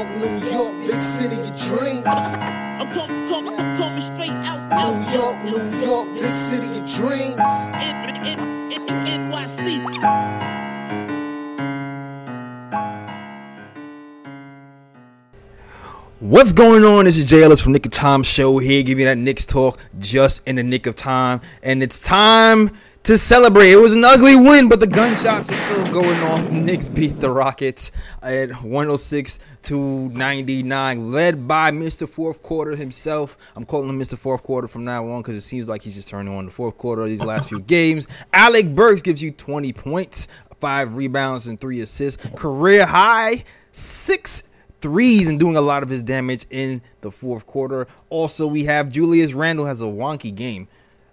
York, New York, big city of dreams. I'm coming, coming, I'm coming straight out, out, New York, New York, big city of dreams. NYC. What's going on? This is Jay Ellis from Nick of Time Show here, giving you that Knicks talk just in the nick of time. And it's time to celebrate. It was an ugly win, but the gunshots are still going off. Knicks beat the Rockets at 106 to 99, led by Mr. Fourth Quarter himself. I'm calling him Mr. Fourth Quarter from now on because it seems like he's just turning on the fourth quarter of these last few games. Alec Burks gives you 20 points, five rebounds, and three assists. Career high, six threes and doing a lot of his damage in the fourth quarter. Also, we have Julius Randle has a wonky game.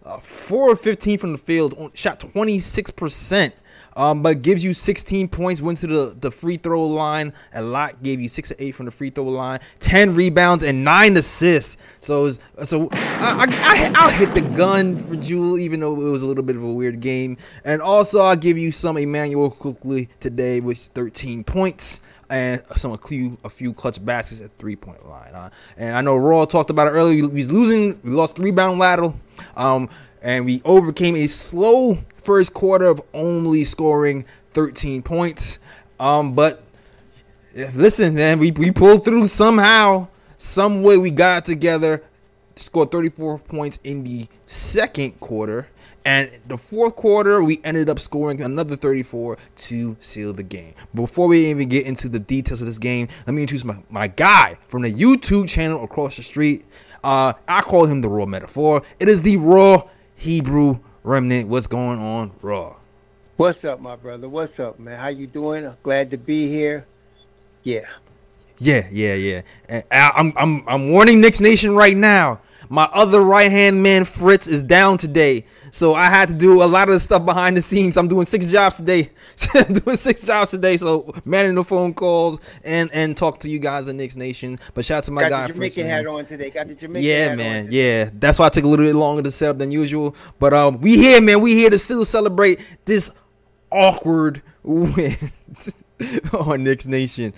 Uh, 4 of 15 from the field, shot 26%, um, but gives you 16 points, went to the, the free throw line. A lot gave you 6 to 8 from the free throw line, 10 rebounds, and 9 assists. So, was, so I, I, I, will hit the gun for Jewel, even though it was a little bit of a weird game. And also, I'll give you some Immanuel Quickley today with 13 points and some a few, a few clutch baskets at three point line. Uh, and I know Raw talked about it earlier. We, losing, we lost rebound lateral, um, and we overcame a slow first quarter of only scoring 13 points. Um, but listen, man, we we pulled through somehow, some way we got together, scored 34 points in the second quarter. And the fourth quarter, we ended up scoring another 34 to seal the game. Before we even get into the details of this game, let me introduce my, my guy from the YouTube channel across the street. Uh, I call him the Raw Metaphor. It is the Raw Hebrew Remnant. What's going on, Raw? What's up, my brother? What's up, man? How you doing? Glad to be here. Yeah. Yeah, yeah, yeah. And I'm, I'm, I'm warning Knicks Nation right now. My other right hand man, Fritz, is down today. So I had to do a lot of the stuff behind the scenes. I'm doing six jobs today. Doing six jobs today. So managing the phone calls and and talk to you guys in Knicks Nation. But shout out to my Got guy, the Fritz. Jamaican man. hat on today. Got the Jamaican Yeah, hat on man. today. Yeah, that's why I took a little bit longer to set up than usual. But um, we here, man. We here to still celebrate this awkward win on Knicks Nation.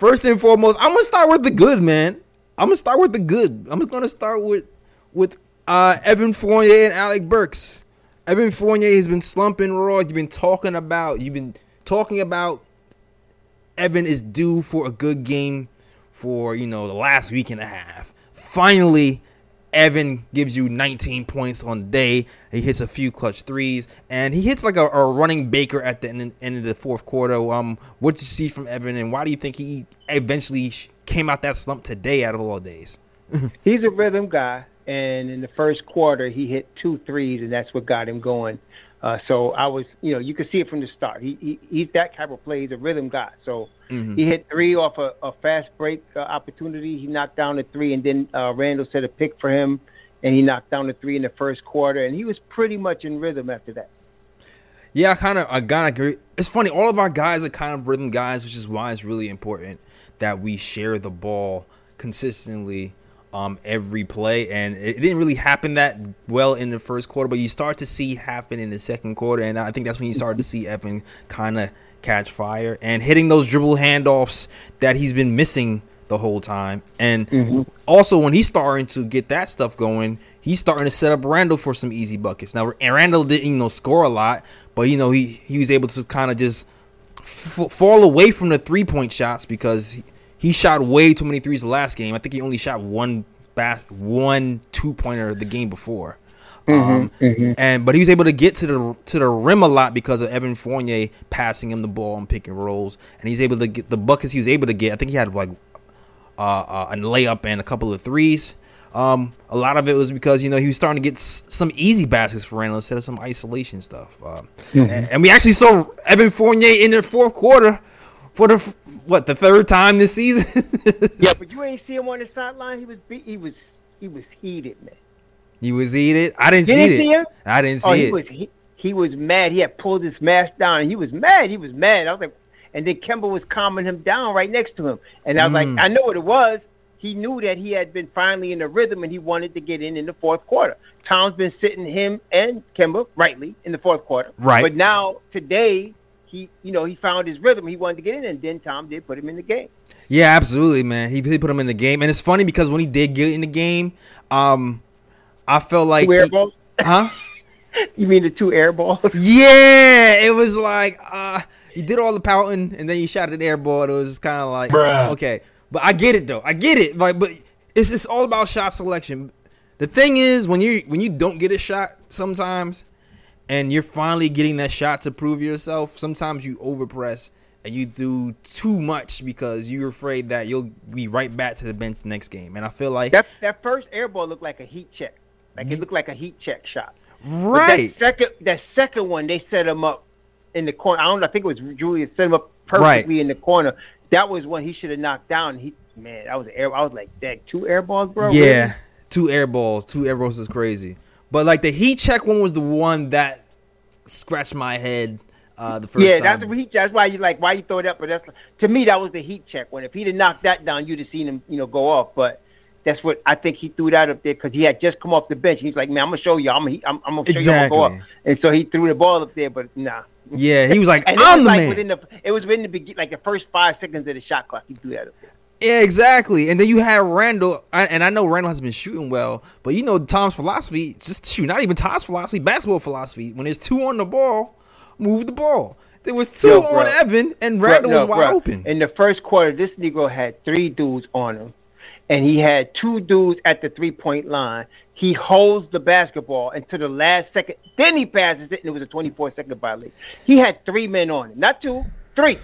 First and foremost, I'm gonna start with the good, man. I'm gonna start with the good. I'm gonna start with with uh, Evan Fournier and Alec Burks. Evan Fournier has been slumping raw. You've been talking about. You've been talking about Evan is due for a good game for you know the last week and a half. Finally, Evan gives you 19 points on the day. He hits a few clutch threes, and he hits like a, a running Baker at the end, end of the fourth quarter. Um, what did you see from Evan, and why do you think he eventually came out that slump today out of all days? He's a rhythm guy, and in the first quarter, he hit two threes, and that's what got him going. Uh, so I was, you know, you could see it from the start. He, he he's that type of play. He's a rhythm guy. So Mhm. he hit three off a, a fast break uh, opportunity. He knocked down the three, and then uh, Randle set a pick for him, and he knocked down the three in the first quarter, and he was pretty much in rhythm after that. Yeah, I kind of I gotta agree. It's funny, all of our guys are kind of rhythm guys, which is why it's really important that we share the ball consistently um every play. And it, didn't really happen that well in the first quarter, but you start to see happen in the second quarter, and I think that's when you started to see Evan kind of catch fire and hitting those dribble handoffs that he's been missing the whole time. And also when he's starting to get that stuff going, he's starting to set up Randle for some easy buckets. Now Randle didn't you know score a lot, but you know he he was able to kind of just f- fall away from the three point shots because he, he shot way too many threes the last game. I think he only shot one bat one two pointer the game before. Um, and but he was able to get to the to the rim a lot because of Evan Fournier passing him the ball and pick and rolls, and he's able to get the buckets he was able to get. I think he had like uh, uh, a layup and a couple of threes. Um, a lot of it was because you know he was starting to get s- some easy baskets for Randle instead of some isolation stuff. Um, and, and we actually saw Evan Fournier in the fourth quarter for the what the third time this season. Yeah, but you ain't see him on the sideline. He was be- he was he was heated, man. he was heated. I didn't see didn't it. see him? I didn't see oh, he it. was he, he was mad. He had pulled his mask down, and he was mad. He was mad. I was like, and then Kemba was calming him down right next to him, and I was Mm. like, I know what it was. He knew that he had been finally in the rhythm, and he wanted to get in in the fourth quarter. Tom's been sitting him and Kemba rightly in the fourth quarter, Right. But now today he, you know, he found his rhythm. He wanted to get in, and then Tom did put him in the game. Yeah, absolutely, man. He, he put him in the game, and it's funny because when he did get in the game, um, I felt like Two air he- huh? You mean the two air balls? Yeah, it was like uh he did all the pouting and then he shot an air ball. It was kind of like okay, but I get it though. I get it. Like, but it's it's all about shot selection. The thing is, when you when you don't get a shot sometimes, and you're finally getting that shot to prove yourself, sometimes you overpress and you do too much because you're afraid that you'll be right back to the bench next game. And I feel like That that first air ball looked like a heat check. Like it looked like a heat check shot. But right, That second, that second one, they set him up in the corner. I don't know. I think it was Julius set him up perfectly in the corner. That was one he should have knocked down. He man, that was air. I was like, that two air balls, bro. Yeah, Really? two air balls. Two air balls is crazy. But like the heat check one was the one that scratched my head uh, the first Yeah, time. that's heat. That's why you like why you throw it up. But that's to me that was the heat check one. If he'd have knocked that down, you'd have seen him, you know, go off. But that's what I think he threw that up there because he had just come off the bench. He's like, man, I'm gonna show you. I'm gonna, I'm, I'm gonna show you. I'm gonna go up. And so he threw the ball up there, but nah. yeah, he was like, And it I'm was the like man. within the it was within the begin like the first five seconds of the shot clock. He threw that up there. Yeah, exactly. And then you had Randle, and I know Randle has been shooting well, but you know Tom's philosophy, just shoot. Not even Tom's philosophy, basketball philosophy. When there's two on the ball, move the ball. There was two Yo, bro. on Evan, and Bro, Randle no, was wide bro. open. In the first quarter, this Negro had three dudes on him, and he had two dudes at the three point line. He holds the basketball until the last second. Then he passes it, and it was a 24 second violation. He had three men on him, not two, three.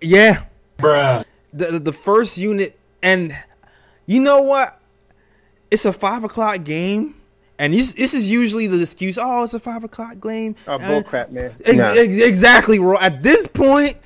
Yeah. Bruh. The, the the first unit and you know what? It's a five o'clock game. And this, this is usually the excuse, oh, it's a five o'clock game. Oh, bullcrap, man. Ex- Nah. ex- exactly, bro. At this point,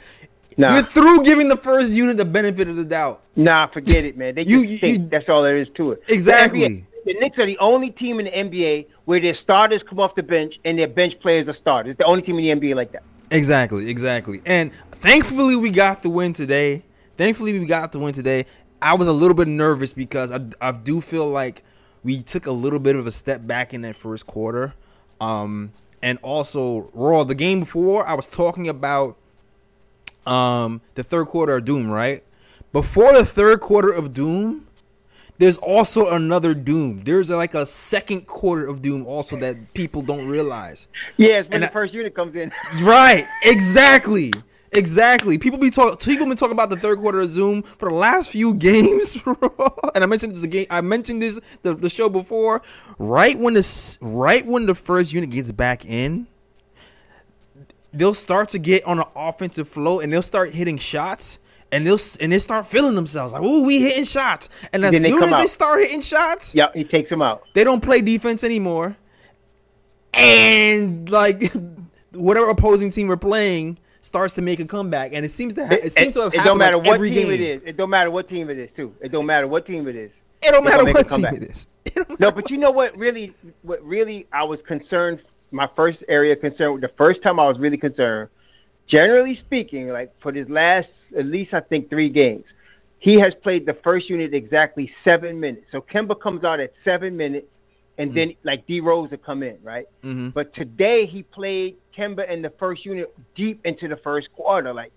Nah. you're through giving the first unit the benefit of the doubt. Nah, forget it, man. They just You- you- think you- that's all there is to it. The Exactly. NBA The Knicks are the only team in the NBA where their starters come off the bench and their bench players are starters. It's the only team in the NBA like that. Exactly, exactly. And thankfully we got the win today. Thankfully we got the win today. I was a little bit nervous because I, I do feel like we took a little bit of a step back in that first quarter. Um and also Raw, the game before I was talking about um the third quarter of Doom, right? Before the third quarter of Doom, there's also another Doom. There's like a second quarter of Doom also that people don't realize. Yeah, it's when And the I- first unit comes in. Right. Exactly. Exactly. People be talk. People been talking about the third quarter of Zoom for the last few games, and I mentioned this again. I mentioned this the, the show before. Right when this, right when the first unit gets back in, they'll start to get on an offensive flow, and they'll start hitting shots, and they'll and they start feeling themselves like, "Oh, we hitting shots." And as soon as they start hitting shots, yeah, he takes them out. they don't play defense anymore. And like whatever opposing team we're playing starts to make a comeback, and it seems to ha- it seems to have it don't matter like what every team game. it is. It don't matter what team it is too. It don't matter what team it is. It don't matter gonna make a what team it is. No, but you know what? Really, what really I was concerned. My first area of concern, the first time I was really concerned. Generally speaking, like for his last at least I think three games, he has played the first unit exactly seven minutes. So Kemba comes out at seven minutes, and then like D Rose will come in, right? Mhm. But today he played Kemba in the first unit deep into the first quarter. Like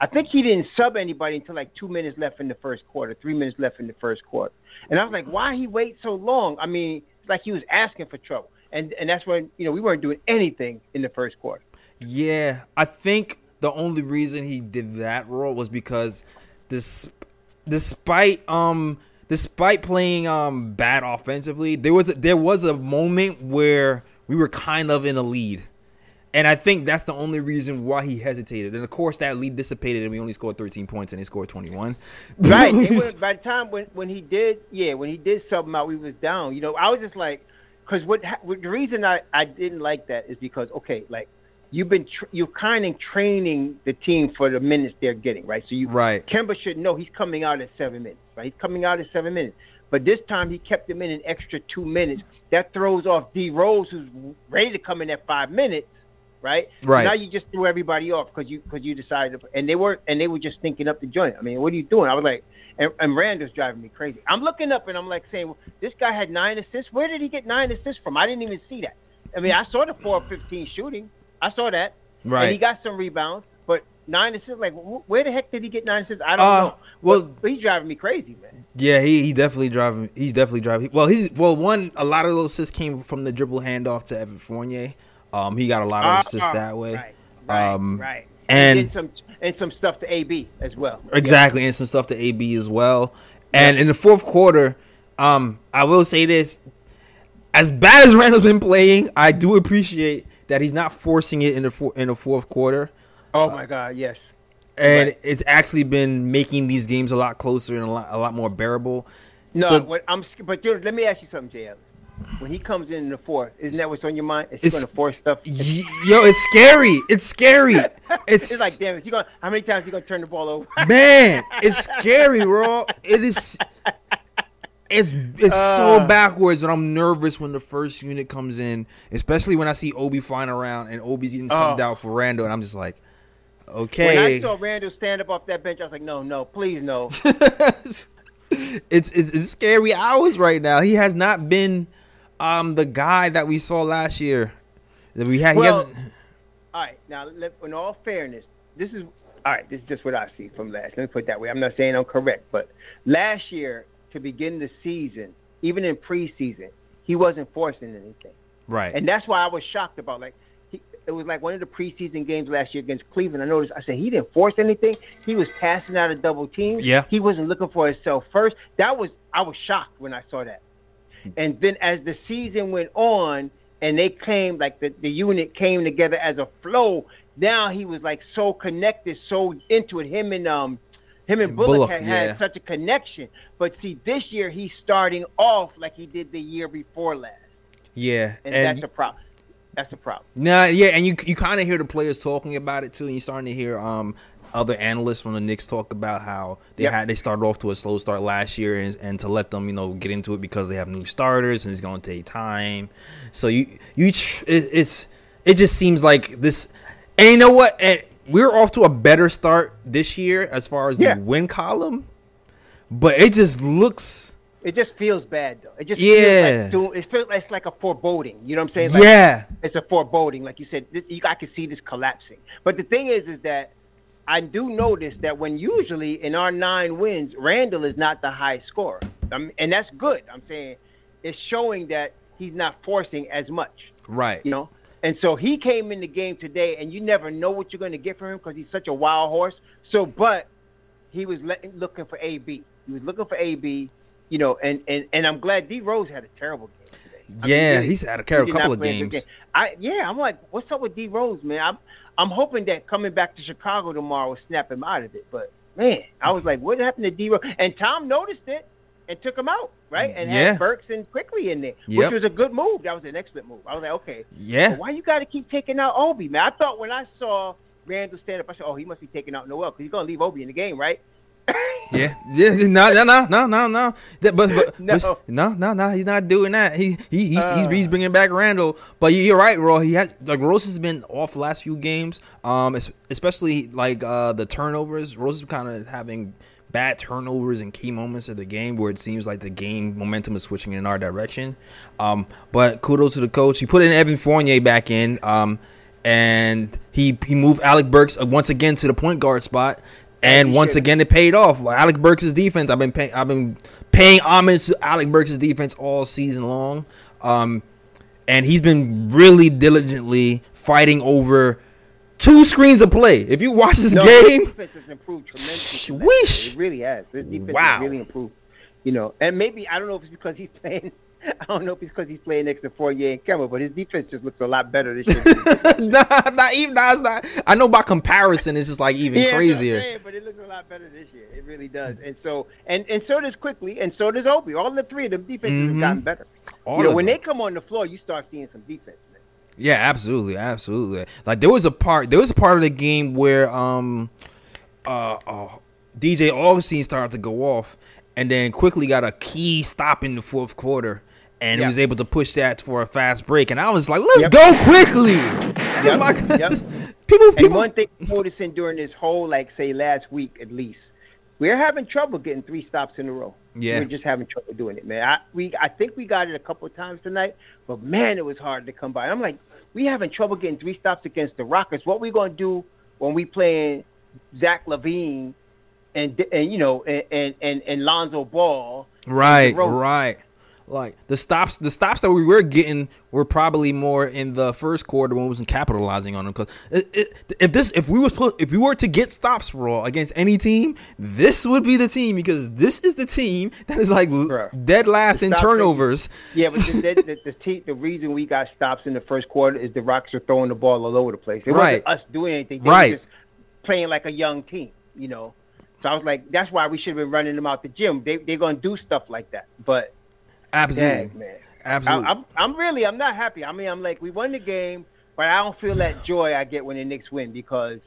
I think he didn't sub anybody until like two minutes left in the first quarter, three minutes left in the first quarter. And I was like, why he wait so long? I mean, it's like he was asking for trouble. And and that's when you know we weren't doing anything in the first quarter. Yeah, I think the only reason he did that role was because this, despite um despite playing um bad offensively, there was a, there was a moment where we were kind of in a lead. And I think that's the only reason why he hesitated. And of course that lead dissipated and we only scored 13 points and they scored 21. Right. Were, by the time when when he did, yeah, when he did sub him out, we was down. You know, I was just like, because what, what the reason I I didn't like that is because okay, like you've been tr- you're kind of training the team for the minutes they're getting, right? So you Right. Kemba should know he's coming out at seven minutes, right? He's coming out at seven minutes. But this time he kept him in an extra two minutes. That throws off D Rose, who's ready to come in at five minutes, right? Right. Now you just threw everybody off because you because you decided, to, and they were and they were just thinking up the joint. I mean, what are you doing? I was like, and, and Randle's driving me crazy. I'm looking up and I'm like saying, well, this guy had nine assists. Where did he get nine assists from? I didn't even see that. I mean, I saw the four fifteen shooting. I saw that. Right. And he got some rebounds, but nine assists. Like, wh- where the heck did he get nine assists? I don't Uh, know. well- but he's driving me crazy, man. Yeah, he he definitely driving. He's definitely driving. Well, he's well one. A lot of those assists came from the dribble handoff to Evan Fournier. Um, he got a lot of assists Ah, that way. Right. Right. Um, right. and- did some and some stuff to AB as well. Exactly, and some stuff to AB as well. And in the fourth quarter, um, I will say this: as bad as Randle's been playing, I do appreciate that he's not forcing it in the four, in the fourth quarter, Oh my God, yes. and Right. it's actually been making these games a lot closer and a lot, a lot more bearable. No, The- what I'm. But dude, let me ask you something, JL. When he comes in in the fourth, isn't that what's on your mind? Is he It's- going to force stuff? Yo, it's scary. It's scary. It's, It's like, damn it, you going how many times you gonna turn the ball over? man, it's scary, bro. It is. It's it's so Uh. backwards, and I'm nervous when the first unit comes in, especially when I see Obi flying around and Obi's getting subbed Oh. out for Randle, and I'm just like, okay. When I saw Randle stand up off that bench, I was like, no, no, please, no. it's, it's it's scary hours right now. He has not been um the guy that we saw last year. That we had. Well- he hasn't. all right, now, in all fairness, this is all right. This is just what I see from last. Let me put it that way. I'm not saying I'm correct, but last year to begin the season, even in preseason, he wasn't forcing anything. Right. And that's why I was shocked about like he, it was like one of the preseason games last year against Cleveland. I noticed I said he didn't force anything. He was passing out of double teams. Yeah. He wasn't looking for himself first. That was I was shocked when I saw that. And then as the season went on and they came like the, the unit came together as a flow, now he was like so connected, so into it. Him and um him and And Bullock, Bullock, had, yeah. had such a connection. But see, this year he's starting off like he did the year before last yeah. and, And, that's a problem. That's a problem. Nah, yeah, and you you kind of hear the players talking about it too, and you're starting to hear um other analysts from the Knicks talk about how they Yep. had they started off to a slow start last year, and, and to let them you know get into it because they have new starters and it's going to take time. So you you it, it's it just seems like this, and you know what? And we're off to a better start this year as far as Yeah. the win column, but it just looks It just feels bad though. It just Yeah. feels like it feels like it's like a foreboding. You know what I'm saying? Like, yeah it's a foreboding. Like you said, this, you, I can see this collapsing. But the thing is, is that I do notice that when usually in our nine wins, Randle is not the high scorer, um, and that's good. I'm saying it's showing that he's not forcing as much. right you know. And so he came in the game today, and you never know what you're going to get from him because he's such a wild horse. So, but he was looking for AB. He was looking for AB, you know, and and and I'm glad D Rose had a terrible game today. I mean, yeah he's had a, he couple of play a good games. game. I yeah, I'm like, what's up with D Rose, man? I'm I'm hoping that coming back to Chicago tomorrow will snap him out of it. But man, I was like, what happened to D Rose? And Tom noticed it and took him out, right? And Yeah. had Burks and Quickley in there, Yep. which was a good move. That was an excellent move. I was like, okay, Yeah. why you got to keep taking out Obi, man? I thought when I saw Randle stand up, I said, oh, he must be taking out Noel because he's gonna leave Obi in the game, right? Yeah, yeah, no, no, no, no, no, no. That, but, but No. but- no, no, no. He's not doing that. He, he, he's, he's, Uh. he's bringing back Randle. But you're right, Raw. He has like Rose has been off the last few games. Um, especially like uh the turnovers. Rose is kind of having bad turnovers in key moments of the game where it seems like the game momentum is switching in our direction. Um, but kudos to the coach. He put in Evan Fournier back in. Um, and he he moved Alec Burks uh, once again to the point guard spot. And once again, it paid off. Like Alec Burks' defense, I've been paying, I've been paying homage to Alec Burks' defense all season long. Um, and he's been really diligently fighting over two screens of play. If you watch this No, game, defense has improved tremendously. Swish. It really has. His defense Wow. has really improved. You know, and maybe I don't know if it's because he's playing. I don't know if it's because he's playing next to Fournier and Kemba, but his defense just looks a lot better this year. nah, not even nah, it's not. I know by comparison, it's just like even Yeah, crazier. Saying, but it looks a lot better this year. It really does. And so and and so does Quickley, and so does Obi. All the three of them defenses Mhm. have gotten better. All you know, when them. they come on the floor, you start seeing some defense. Man. Yeah, absolutely, absolutely. Like there was a part, there was a part of the game where um, uh, uh DJ Augustin started to go off, and then Quickley got a key stop in the fourth quarter, and he Yeah. was able to push that for a fast break. And I was like, let's Yep. go Quickley. That is Yep, my- yep. people, And people. one thing I'm noticing during this whole, like, say, last week at least, we're having trouble getting three stops in a row. Yeah. we're just having trouble doing it, man. I we I think we got it a couple of times tonight, but man, it was hard to come by. I'm like, we having trouble getting three stops against the Rockets. What we gonna do when we playing Zach LaVine and and you know and and and, and Lonzo Ball? Right, right. Like the stops, the stops that we were getting were probably more in the first quarter when we wasn't capitalizing on them. Because if this, if we was if we were to get stops raw against any team, this would be the team because this is the team that is like dead last in turnovers. Yeah, but the, the, the, the, te- the reason we got stops in the first quarter is the Rockets are throwing the ball all over the place. It Right. wasn't us doing anything. They Right. were just playing like a young team, you know. So I was like, that's why we should have been running them out the gym. They they're gonna do stuff like that, but Absolutely, dang, man. absolutely. I, I'm I'm really I'm not happy. I mean, I'm like we won the game, but I don't feel that joy I get when the Knicks win because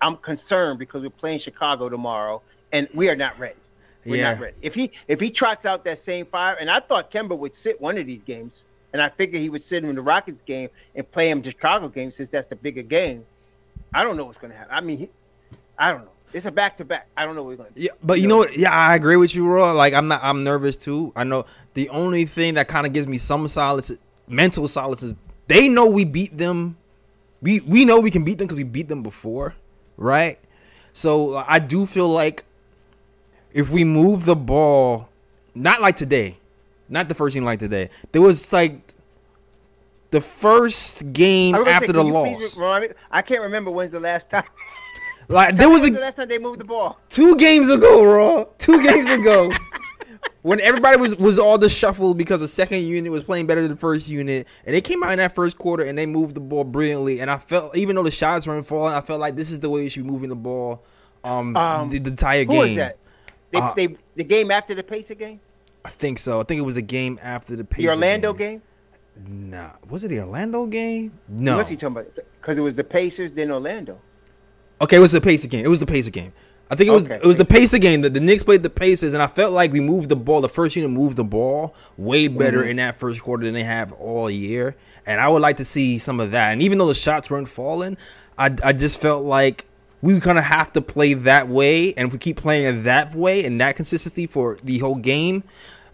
I'm concerned because we're playing Chicago tomorrow and we are not ready. We're Yeah. not ready. If he if he trots out that same fire, and I thought Kemba would sit one of these games, and I figured he would sit him in the Rockets game and play him the Chicago game since that's the bigger game. I don't know what's going to happen. I mean, he, I don't know. It's a back to back. I don't know what we're going to do. Yeah, but you know what? Yeah, I agree with you, Raw. Like I'm not. I'm nervous too. I know the only thing that kind of gives me some solace, mental solace, is they know we beat them. We we know we can beat them because we beat them before, right? So I do feel like if we move the ball, not like today, not the first game like today. There was like the first game gonna after say, the you please loss. I can't remember when's the last time. Like there was a last time they moved the ball? two games ago, Raw. Two games ago. When everybody was was all the shuffle because the second unit was playing better than the first unit, and they came out in that first quarter and they moved the ball brilliantly. And I felt, even though the shots weren't falling, I felt like this is the way you should be moving the ball, um, Um, the, the entire Who game. was that? They, Uh, they the game after the Pacer game, I think so. I think it was a game after the the Pacers Orlando game. Nah, was it the Orlando game? No. What's he talking about? Because it was the Pacers, then Orlando. Okay, it was the Pacer game. It was the Pacer game. I think it was Okay. it was the Pacer game. The, the Knicks played the Pacers, and I felt like we moved the ball. The first unit moved the ball way better Mm-hmm. in that first quarter than they have all year. And I would like to see some of that. And even though the shots weren't falling, I, I just felt like we kind of have to play that way. And if we keep playing it that way and that consistency for the whole game,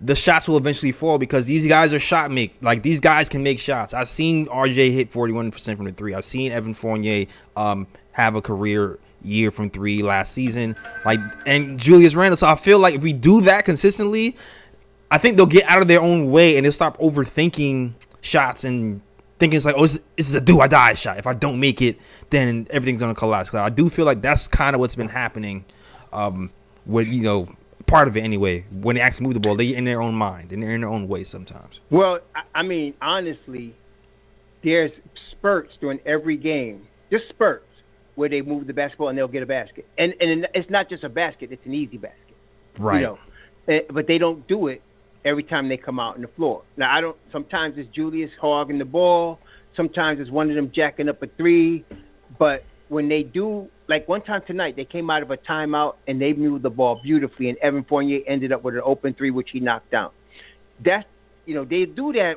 the shots will eventually fall because these guys are shot make like these guys can make shots. I've seen RJ hit 41% from the three. I've seen Evan Fournier um have a career year from three last season. Like and Julius Randle. So I feel like if we do that consistently, I think they'll get out of their own way and they'll stop overthinking shots and thinking it's like, oh, this, this is a do or die shot. If I don't make it, then everything's gonna collapse. 'Cause I do feel like that's kind of what's been happening. Um, with you know, part of it anyway. When they actually move the ball, they're in their own mind and they're in their own way sometimes. Well, I, I mean, honestly, there's spurts during every game, just spurts where they move the basketball and they'll get a basket, and and it's not just a basket; it's an easy basket. Right. You know, Eh, but they don't do it every time they come out on the floor. Now I don't. Sometimes it's Julius hogging the ball. Sometimes it's one of them jacking up a three. But when they do, like one time tonight, they came out of a timeout and they moved the ball beautifully, and Evan Fournier ended up with an open three, which he knocked down. That's you know they do that,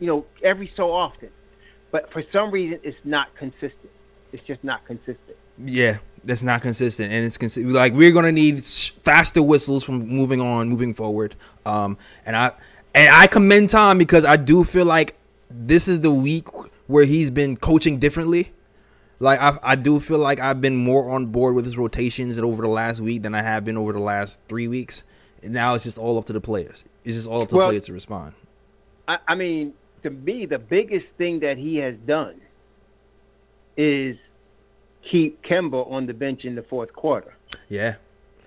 you know, every so often. But for some reason, it's not consistent. It's just not consistent. Yeah, that's not consistent, and it's like we're gonna need faster whistles from moving on, moving forward. Um, and I and I commend Tom because I do feel like this is the week where he's been coaching differently. Like I, I do feel like I've been more on board with his rotations over the last week than I have been over the last three weeks. And now it's just all up to the players. It's just all up to Well- the players to respond. I, I mean, to me, the biggest thing that he has done is keep Kemba on the bench in the fourth quarter. Yeah,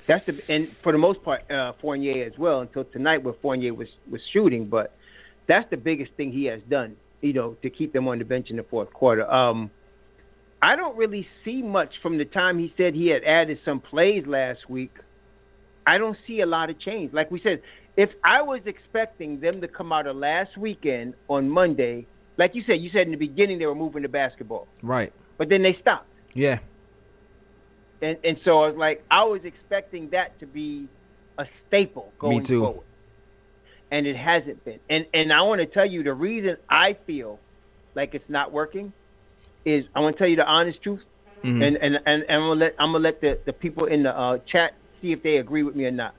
That's the and for the most part, uh, Fournier as well until tonight where Fournier was was shooting. But that's the biggest thing he has done, you know, to keep them on the bench in the fourth quarter. Um, I don't really see much from the time he said he had added some plays last week. I don't see a lot of change. Like we said, if I was expecting them to come out of last weekend on Monday, like you said, you said in the beginning they were moving the basketball, right. but then they stopped. Yeah, And and so I was like, I was expecting that to be a staple going too. forward. And it hasn't been. And and I want to tell you the reason I feel like it's not working is I want to tell you the honest truth. Mhm. And, and and and I'm gonna let I'm gonna let the, the people in the uh, chat see if they agree with me or not.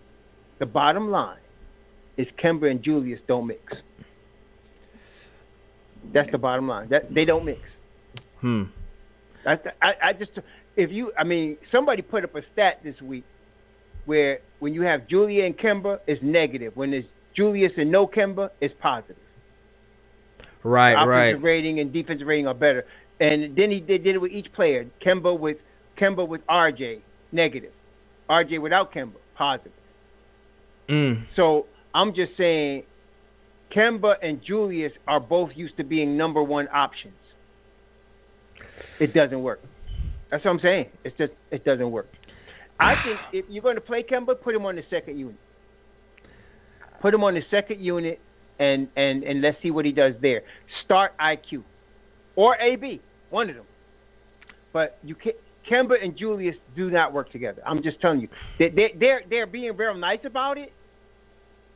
The bottom line is Kemba and Julius don't mix. That's the bottom line. That they don't mix. Hmm. I, I, I just if you I mean somebody put up a stat this week where when you have Julia and Kemba it's negative. When it's Julius and no Kemba, it's positive. Right, right. Offensive rating and defensive rating are better. And then he did, did it with each player. Kemba with Kemba with RJ negative. RJ without Kemba positive. Mm. So I'm just saying, Kemba and Julius are both used to being number one options. It doesn't work. That's what I'm saying. It's just it doesn't work. I think if you're going to play Kemba, put him on the second unit. Put him on the second unit, and and and let's see what he does there. Start IQ or AB, one of them. But you can Kemba and Julius do not work together. I'm just telling you. They, they, they're they're being real nice about it,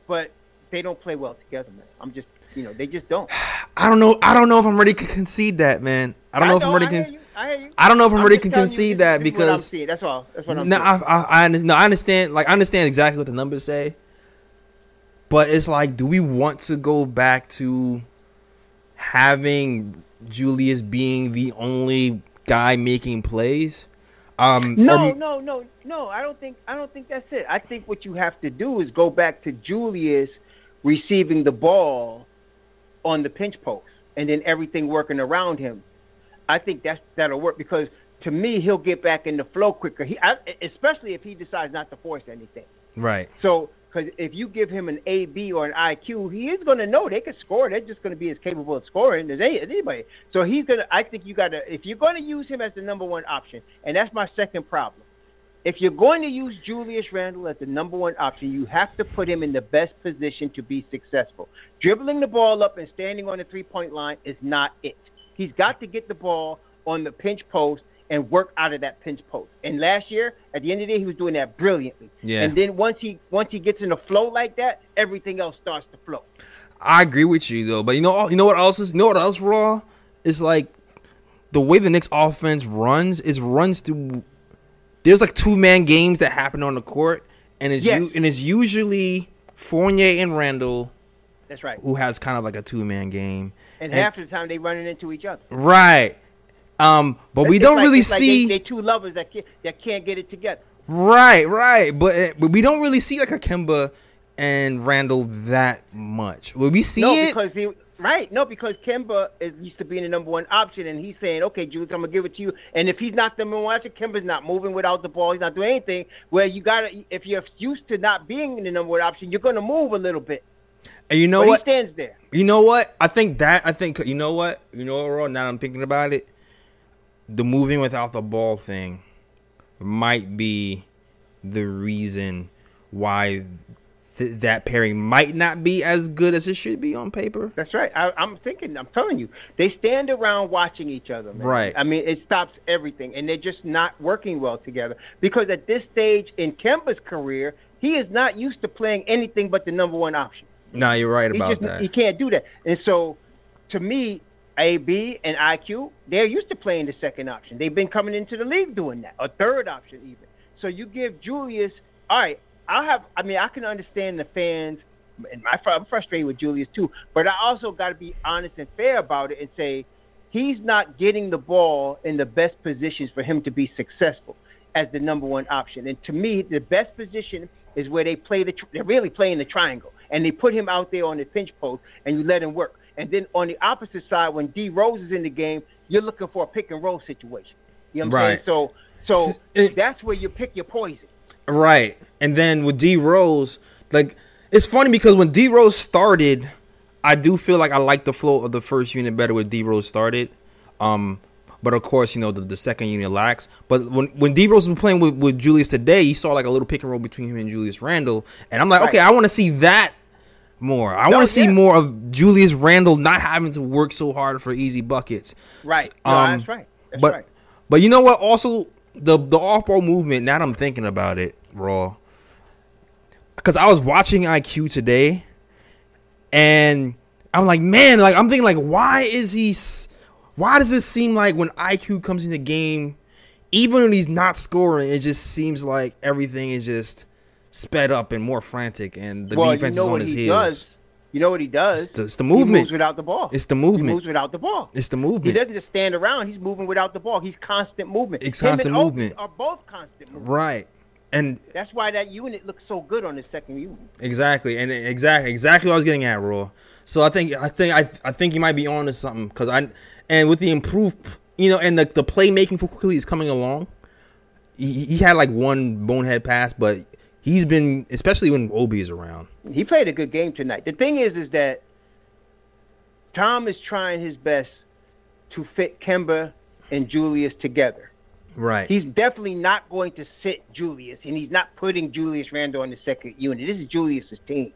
but they don't play well together, man. I'm just you know they just don't. I don't know. I don't know if I'm ready to concede that, man. I don't know if I'm ready I. Con- I. I don't know if I'm ready to concede that because- that's all. That's what I'm No. I, I, I, no, I understand. Like, I understand exactly what the numbers say, but it's like, do we want to go back to having Julius being the only guy making plays? Um, No, or- no, no, no. I don't think I don't think that's it. I think what you have to do is go back to Julius receiving the ball on the pinch post and then everything working around him. I think that's that'll work because to me he'll get back in the flow quicker. He I, especially if he decides not to force anything. right. So, because if you give him an AB or an IQ, he is going to know they can score. They're just going to be as capable of scoring as, any, as anybody. So he's going to. I think you got to. If you're going to use him as the number one option, and that's my second problem. If you're going to use Julius Randle as the number one option, you have to put him in the best position to be successful. Dribbling the ball up and standing on the three point line is not it. He's got to get the ball on the pinch post and work out of that pinch post. And last year, at the end of the day, he was doing that brilliantly. Yeah. And then once he once he gets in a flow like that, everything else starts to flow. I agree with you though, but you know, you know what else is? You know what else raw? It's like the way the Knicks offense runs is runs through. There's like two man games that happen on the court, and it's Yes. u- and it's usually Fournier and Randle That's right. who has kind of like a two man game. And, And- half the time they running into each other. Right. Um, but we don't like- really it's like see. they, they two lovers that can't, that can't get it together. Right, right. But uh, but we don't really see like a Kemba and Randle that much. Will we see no, it? because he right. No, because Kemba is used to being the number one option, and he's saying, "Okay, Julius, I'm gonna give it to you." And if he's not the number one option, Kemba's not moving without the ball. He's not doing anything. Where you gotta, if you're used to not being the number one option, you're gonna move a little bit. and you know but what? he stands there. You know what? I think that I think you know what? You know what? Now I'm thinking about it, the moving without the ball thing might be the reason why th- that pairing might not be as good as it should be on paper. That's right. I, I'm thinking. I'm telling you, they stand around watching each other. Man. Right. I mean, it stops everything, and they're just not working well together. Because at this stage in Kemba's career, he is not used to playing anything but the number one option. No, you're right He about just that. he can't do that. And so, to me, AB and IQ, they're used to playing the second option. They've been coming into the league doing that, a third option even. So you give Julius, all right. I have. I mean, I can understand the fans, and my, I'm frustrated with Julius too. But I also got to be honest and fair about it and say he's not getting the ball in the best positions for him to be successful as the number one option. And to me, the best position is where they play the. They're really playing the triangle, and they put him out there on the pinch post, and you let him work. And then on the opposite side, when D Rose is in the game, you're looking for a pick and roll situation. You know what I'm Right. saying? So, so it- that's where you pick your poison. Right. And then with D Rose, like it's funny because when D Rose started, I do feel like I like the flow of the first unit better with D Rose started. Um but of course, you know, the, the second unit lacks. But when when D Rose was playing with, with Julius today, you saw like a little pick and roll between him and Julius Randle. And I'm like, Right. okay, I want to see that more. I No, want to see yeah. more of Julius Randle not having to work so hard for easy buckets. Right. No, Um, that's right. That's but right. but you know what? Also, the the off ball movement. Now that I'm thinking about it, raw. Because I was watching IQ today, and I'm like, man, like I'm thinking, like, why is he? Why does it seem like when IQ comes in the game, even when he's not scoring, it just seems like everything is just sped up and more frantic, and the well, defense you know is on what his he heels. does. You know what he does? It's the- it's the He movement. moves without the ball. It's the movement. He moves without the ball. It's the movement. He doesn't just stand around. He's moving without the ball. He's constant movement. It's constant movement. Are both constant movement. Right. And That's why that unit looks so good on the second unit. Exactly, and exactly exactly what I was getting at, Raw. So I think I think I I think you might be on to something because I and with the improved, you know, and the the playmaking for Quickley is coming along. He, he had like one bonehead pass, but he's been especially when Obi is around. He played a good game tonight. The thing is, is that Tom is trying his best to fit Kemba and Julius together. Right. He's definitely not going to sit Julius, and he's not putting Julius Randle on the second unit. This is Julius's team,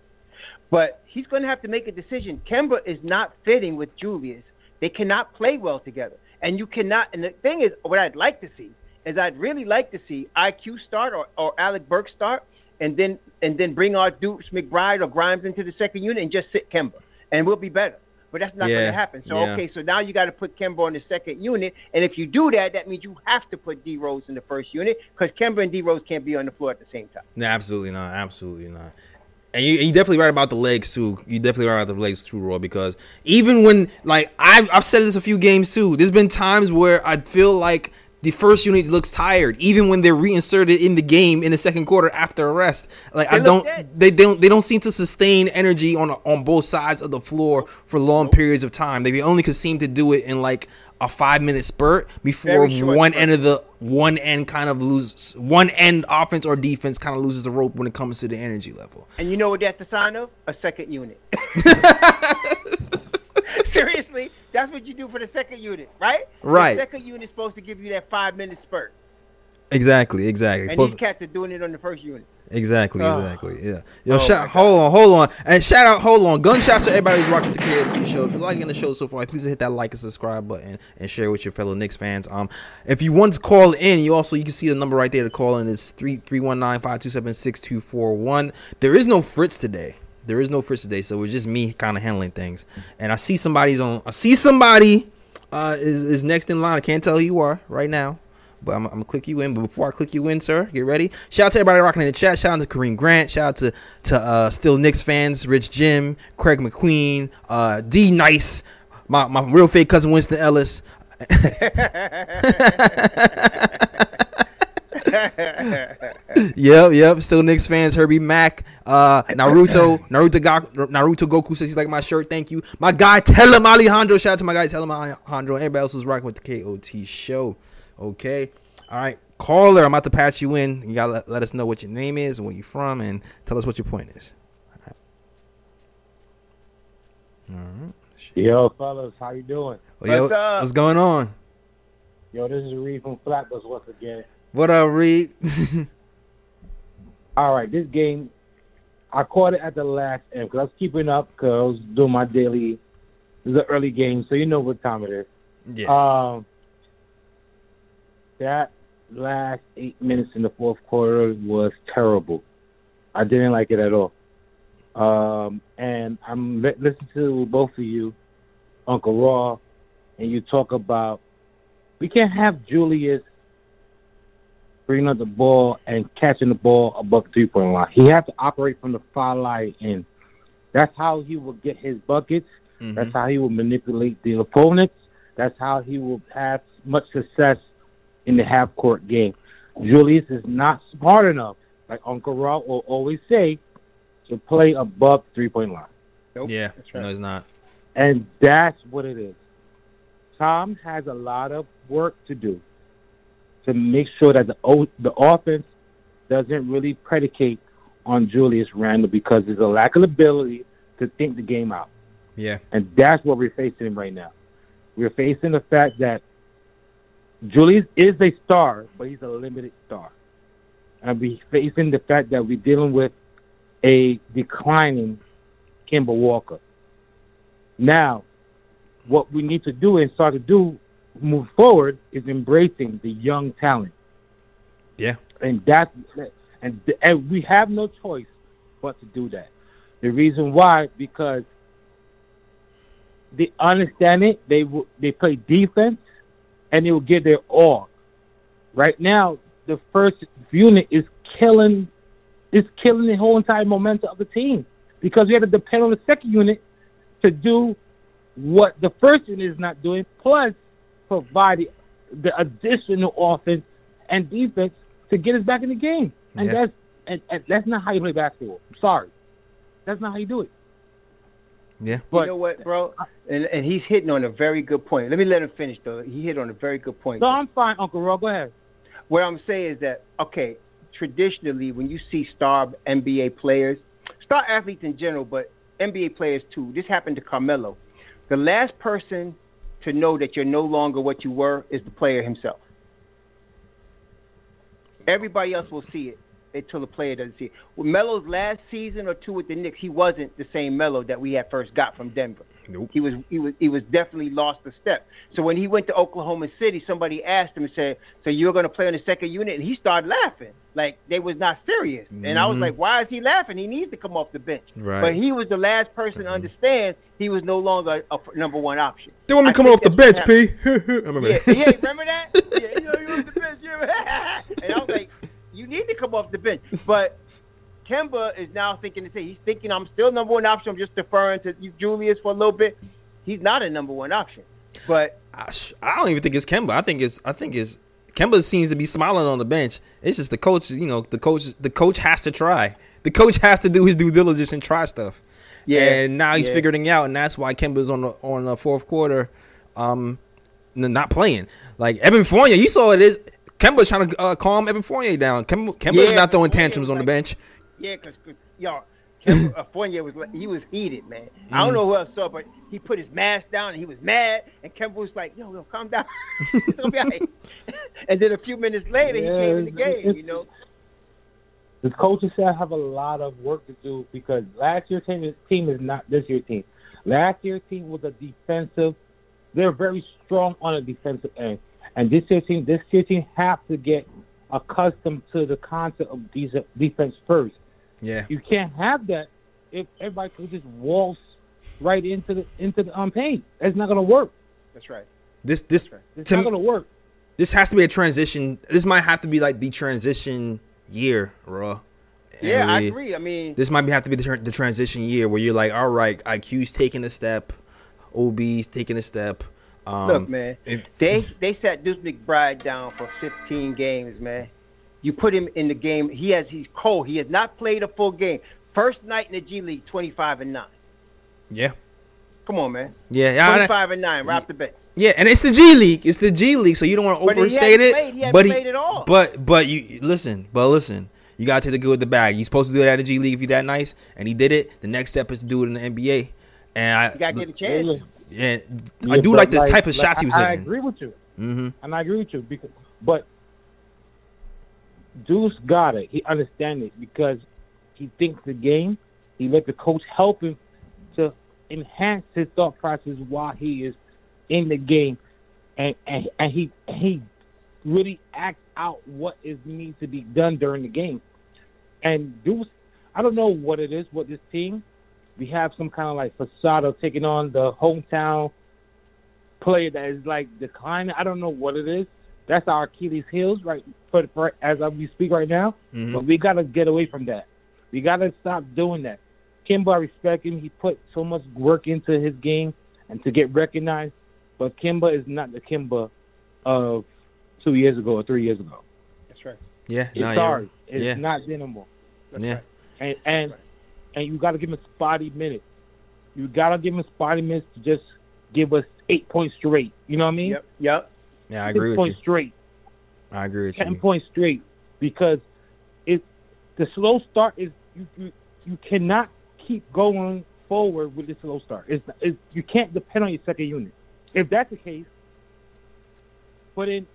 but he's going to have to make a decision. Kemba is not fitting with Julius. They cannot play well together, and you cannot. And the thing is, what I'd like to see is I'd really like to see IQ start or, or Alec Burke start, and then and then bring our Deuce McBride or Grimes into the second unit and just sit Kemba, and we'll be better. But that's not going to happen. So yeah. okay, so now you got to put Kemba on the second unit, and if you do that, that means you have to put D Rose in the first unit because Kemba and D Rose can't be on the floor at the same time. No, absolutely not. Absolutely not. And you you definitely right about the legs too. You definitely right about the legs too, Roy. Because even when like I've I've said this a few games too. There's been times where I feel like the first unit looks tired, even when they're reinserted in the game in the second quarter after a rest. Like I don't, dead. they don't, they don't seem to sustain energy on on both sides of the floor for long periods of time. They only could seem to do it in like a five minute spurt before one spurt. end of the one end kind of loses one end offense or defense kind of loses the rope when it comes to the energy level. And you know what that's a sign of? A second unit. Seriously, that's what you do for the second unit, right? Right. The second unit is supposed to give you that five minute spurt, Exactly, exactly. and Supposed- these cats are doing it on the first unit. exactly, Oh. exactly. Yeah. Yo, Oh shout, hold on, hold on, and shout out, hold on. Gunshots to everybody who's rocking the KLT show. If you're liking the show so far, please hit that like and subscribe button and share with your fellow Knicks fans. Um, if you want to call in, you also you can see the number right there to call in is three three one nine five two seven six two four one. There is no Fritz today. There is no Fritz today, so it's just me kind of handling things. And I see somebody's on. I see somebody uh is is next in line. I can't tell who you are right now. But I'm, I'm gonna click you in. But before I click you in, sir, get ready. Shout out to everybody rocking in the chat. Shout out to Kareem Grant. Shout out to to uh, still Knicks fans, Rich Jim, Craig McQueen, uh, D Nice, my my real fake cousin Winston Ellis. yep, yep. Still Knicks fans. Herbie Mack, uh, Naruto, Naruto, Ga- Naruto Goku says he's like my shirt. Thank you. My guy, tell him Alejandro. Shout out to my guy, tell him Alejandro. Everybody else is rocking with the KOT show. Okay. All right. Caller, I'm about to patch you in. You gotta let, let us know what your name is and where you're from, and tell us what your point is. All right. Yo, fellas, how you doing? Well, yo, What's up? what's going on? Yo, this is Reed from Flatbush once again. What up, Reed? All right, this game, I caught it at the last end because I was keeping up because I was doing my daily. This is an early game, so you know what time it is. yeah. Um, that last eight minutes in the fourth quarter was terrible. I didn't like it at all. Um, and I'm li- listening to both of you, Uncle Raw, and you talk about we can't have Julius bringing up the ball and catching the ball above the three point line. He has to operate from the far line, and that's how he will get his buckets. Mhm. That's how he will manipulate the opponents. That's how he will have much success in the half court game. Julius is not smart enough, like Uncle Raw will always say, to play above three point line. Nope, yeah. that's right. No, it's not. And that's what it is. Tom has a lot of work to do to make sure that the o- the offense doesn't really predicate on Julius Randle because there's a lack of ability to think the game out. Yeah. And that's what we're facing right now. We're facing the fact that Julius is a star, but he's a limited star. And we're facing the fact that we're dealing with a declining Kemba Walker. Now, what we need to do and start to do move forward is embracing the young talent. Yeah. And that and, and we have no choice but to do that. The reason why because they understand it. They will- they play defense, and they will give their all. Right now, the first unit is killing, is killing the whole entire momentum of the team. because we have to depend on the second unit to do what the first unit is not doing, plus provide the, the additional offense and defense to get us back in the game. And Yeah. that's and, and that's not how you play basketball. I'm sorry, that's not how you do it. Yeah. But you know what, bro? And and he's hitting on a very good point. Let me let him finish though. He hit on a very good point. so I'm fine, Uncle Roy. Go ahead. what I'm saying is that okay, traditionally when you see star NBA players, star athletes in general, but NBA players too. This happened to Carmelo. The last person to know that you're no longer what you were is the player himself. Everybody else will see it until the player doesn't see it. With Melo's last season or two with the Knicks, he wasn't the same Melo that we had first got from Denver. Nope. He was he was he was definitely lost a step. So when he went to Oklahoma City, somebody asked him and said, "So you're going to play on the second unit?" And he started laughing like they was not serious. And I was Mhm. like, "Why is he laughing? He needs to come off the bench." Right. But he was the last person to understand he was no longer a number one option. They want me to come off the bench, P. I remember yeah, that. yeah, remember that? Yeah, you know, you was the bench. And I was like, you need to come off the bench. But Kemba is now thinking to say He's thinking I'm still number one option. I'm just deferring to Julius for a little bit. He's not a number one option. But I, I don't even think it's Kemba. I think it's I think it's Kemba seems to be smiling on the bench. It's just the coach. You know, the coach. The coach has to try. The coach has to do his due diligence and try stuff. Yeah, And now he's yeah. figuring it out, and that's why Kemba's on the on the fourth quarter, um, not playing. Like Evan Fournier, you saw it is Kemba's trying to uh, calm Evan Fournier down. Kemba, Kemba's Yeah, not throwing Fournier tantrums on the bench. yeah, because y'all. Kemba, uh, Fournier was he was heated, man. I don't know who else saw, but he put his mask down and he was mad. And Kemba was like, "Yo, yo, calm down." it's gonna be all right. and then a few minutes later, he came in the it's- game. You know, The coaches said have a lot of work to do because last year's team, is- team is not this year's team. Last year's team was a defensive. They're very strong on a defensive end, and this year's team, this year's team have to get accustomed to the concept of these defense first. Yeah, You can't have that if everybody could just waltz right into the into the um, paint. It's not going to work. that's right. this this It's to not going to work. this has to be a transition. This might have to be like the transition year, raw. Yeah, I agree. I mean, This might be, have to be the, tran- the transition year where you're like, all right, IQ's taking a step, OB's taking a step. Um, Look, man, it- they they sat Deuce McBride down for 15 games, man. You put him in the game. He has he's cold. He has not played a full game. First night in the G League, 25 and nine. yeah, Come on, man. yeah, yeah, I- 25 and nine, right off the bench. yeah, and it's the G League. It's the G League, so you don't want to But he overstate hasn't it. played- he hasn't but played at all. But but you listen, but listen, you gotta take the good with the bad. You're supposed to do that in the G League if you're that nice, and he did it. The next step is to do it in the NBA. And I, You gotta get a chance. Yeah, Yeah, I do like the type of shots he was I, I agree with you. hmm and I agree with you because, but Deuce got it. He understands it because he thinks the game. He let the coach help him to enhance his thought process while he is in the game, and and, and he he really acts out what is needs to be done during the game. And Deuce, I don't know what it is with this team. We have some kind of like facade of taking on the hometown player that is like declining. I don't know what it is. That's our Achilles heels, right? For, for as we speak right now, Mhm. but we gotta get away from that. We gotta stop doing that. Kemba, I respect him. He put so much work into his game and to get recognized. But Kemba is not the Kemba of two years ago or three years ago. That's right. Yeah, It's no, sorry. right. It's Yeah. not there anymore. That's Yeah. right. And and and you got to give him spotty minutes. You got to give him spotty minutes to just give us eight points straight. You know what I mean? Yep. Yep. Yeah, I Six agree with points you. straight. I agree with ten you. points straight because it the slow start is you you, you cannot keep going forward with the slow start. It's, it's you can't depend on your second unit. If that's the case, put in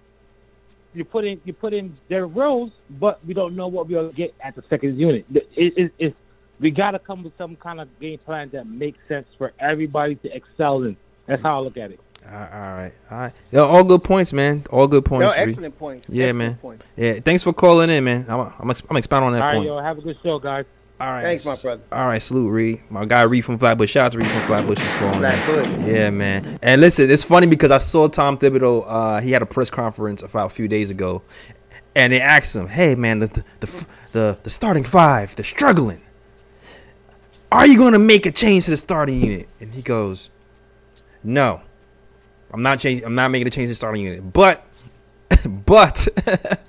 you put in you put in Derrick Rose, but we don't know what we'll get at the second unit. It, it, it's we got to come with some kind of game plan that makes sense for everybody to excel in. That's how I look at it. All right, all right. Yeah, all good points, man. All good No, points. Reed. excellent points. Yeah, Excellent man. Points. Yeah, thanks for calling in, man. I'm I'm, I'm expounding on that point. All right, point. yo, have a good show, guys. All right, Thanks, my brother. All right, salute Reed. My guy Reed from Flatbush. Shout out to Reed from Flatbush. Is calling. in. Flatbush. Yeah, man. And listen, it's funny because I saw Tom Thibodeau. Uh, he had a press conference about a few days ago, and they asked him, "Hey, man, the the the, the, the starting five, they're struggling." Are you going to make a change to the starting unit? And he goes, no, I'm not changing. I'm not making a change to the starting unit, but, but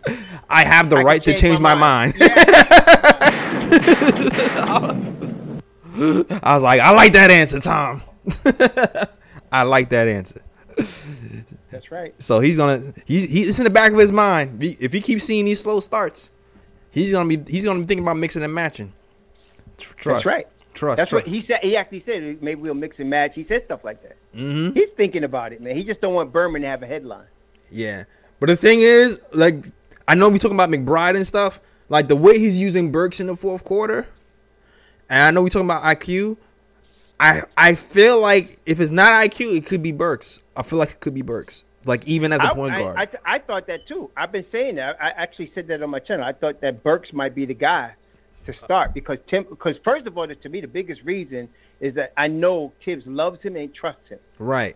I have the I right to change my, mind. I was like, I like that answer, Tom. I like that answer. That's right. So he's gonna he's he's in the back of his mind. If he- keeps seeing these slow starts, he's gonna be he's gonna be thinking about mixing and matching. Tr- Trust. That's right. Trust. That's trust. what he said. He actually said maybe we'll mix and match. He said stuff like that. hmm He's thinking about it, man. He just don't want Berman to have a headline. Yeah. But the thing is, like, I know we talking about McBride and stuff. Like the way he's using Burks in the fourth quarter, and I know we talking about IQ. I I feel like if it's not IQ, it could be Burks. I feel like it could be Burks. Like even as a I, point I- guard. I, I thought that too. I've been saying that. I actually said that on my channel. I thought that Burks might be the guy to start because Tim. Because first of all, to me, the biggest reason is that I know Thibs loves him and trusts him, right.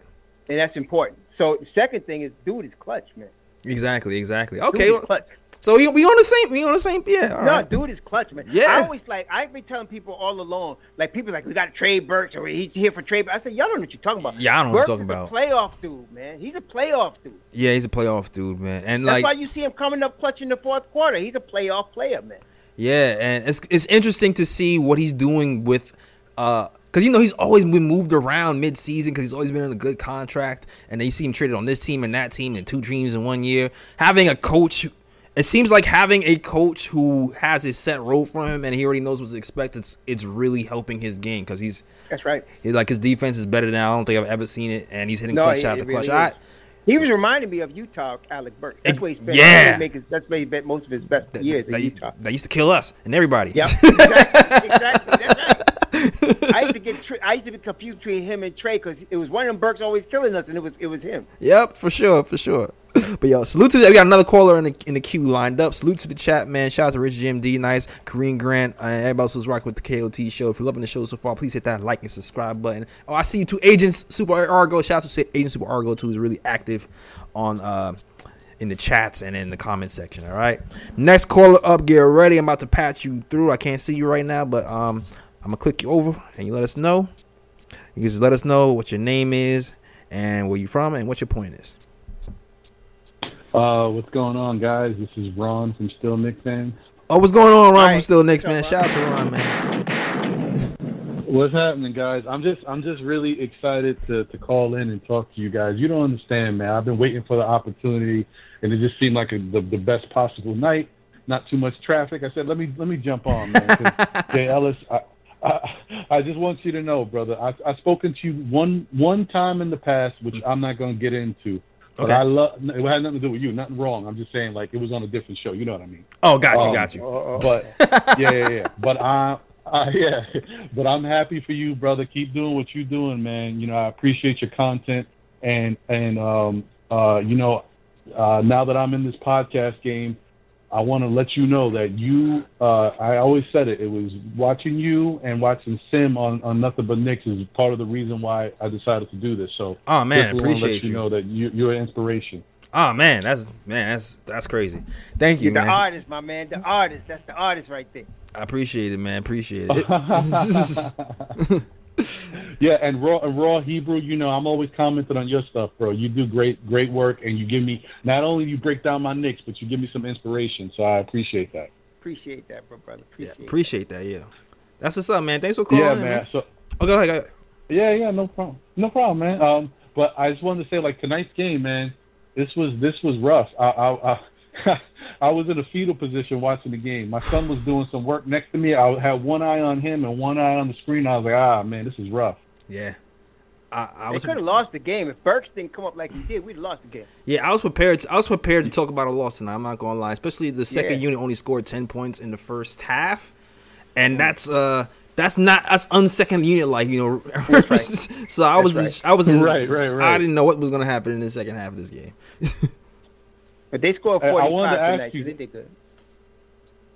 and that's important. So the second thing is, dude is clutch, man. Exactly. Exactly. Okay. So we, we on the same we on the same yeah. No, right. dude is clutch, man. Yeah. I always like I've been telling people all along, like people like we got to trade Burks or he's here for trade. I said y'all don't know what you're talking about. Yeah, I don't know what you're talking about. A playoff dude, man. He's a playoff dude. Yeah, he's a playoff dude, man. And That's like why you see him coming up clutch in the fourth quarter. He's a playoff player, man. Yeah, and it's it's interesting to see what he's doing with uh because you know he's always been moved around mid-season because he's always been in a good contract, and then you see him traded on this team and that team and two dreams in one year. Having a coach, it seems like having a coach who has his set role for him and he already knows what's expected. It's, it's really helping his game because he's, That's right. he, like his defense is better than I don't think I've ever seen it, and he's hitting No, clutch it- shot the clutch is. shot. He was reminding me of Utah, Alec Burks. That's where he spent. yeah. That's where he, make his, that's where he spent most of his best That, years that, in used- Utah. that used to kill us and everybody. Yep, exactly, exactly. Right. I used to get I used to be confused between him and Trey because it was one of them Burks always killing us, and it was it was him. Yep, for sure, for sure. But yo, salute to we got another caller in the in the queue lined up. Salute to the chat, man. Shout out to Rich Jim D, nice, Kareem Grant, uh, and everybody else who's rocking with the KOT show. If you're loving the show so far, please hit that like and subscribe button. Oh, I see you two agents, Super Argo. Shout out to Agent Super Argo too, who's really active on uh in the chats and in the comment section. All right, next caller up, get ready. I'm about to patch you through. I can't see you right now, but um, I'm gonna click you over and you let us know. You just let us know what your name is and where you from and what your point is. Uh, what's going on, guys? This is Ron from Still Nick fans. Oh, what's going on, Ron? All from. Still Knicks, man. Shout out to Ron, man. What's happening, guys? I'm just, I'm just really excited to to call in and talk to you guys. You don't understand, man. I've been waiting for the opportunity, and it just seemed like a, the the best possible night. Not too much traffic. I said, let me let me jump on, man. 'Cause Jay Ellis, I, I I just want you to know, brother. I I've spoken to you one one time in the past, which I'm not going to get into. But I love. It had nothing to do with you. Nothing wrong. I'm just saying, like it was on a different show. You know what I mean? Oh, got you, Um, got you. But yeah, yeah, yeah. But I, I, yeah. But I'm happy for you, brother. Keep doing what you're doing, man. You know, I appreciate your content, and and um, uh, you know, uh, now that I'm in this podcast game, I want to let you know that you. Uh, I always said it. It was watching you and watching Sim on on Nothing But Knicks is part of the reason why I decided to do this. So. Oh man, definitely wanna appreciate let you, you. know that you, you're an inspiration. Oh man, that's man, that's that's crazy. Thank you, You're the man. artist, my man. The artist. That's the artist right there. I appreciate it, man. Appreciate it. Yeah, and raw and raw Hebrew, you know, I'm always commenting on your stuff, bro. You do great great work and you give me not only you break down my Knicks, but you give me some inspiration. So I appreciate that. Appreciate that, bro, brother. yeah, Appreciate. appreciate that. Yeah, that's what's up, man. Thanks for calling. yeah, in, man. So Oh, go ahead. Go ahead. yeah, yeah, no problem. No problem, man. Um but I just wanted to say like tonight's game, man, this was this was rough. I I I, I was in a fetal position watching the game. My son was doing some work next to me. I had one eye on him and one eye on the screen. I was like, ah man, this is rough. Yeah, I, I They could have lost the game if Burks didn't come up like he did. We'd have lost the game. Yeah, I was prepared. I was prepared to talk about a loss tonight. I'm not gonna lie. Especially the second Yeah. unit only scored ten points in the first half, and that's uh that's not that's unsecond unit like you know. right. so I was That's I was in, Right, right, right. I didn't know what was gonna happen in the second half of this game. But they scored I- I 45 wanted to ask you- so they did good.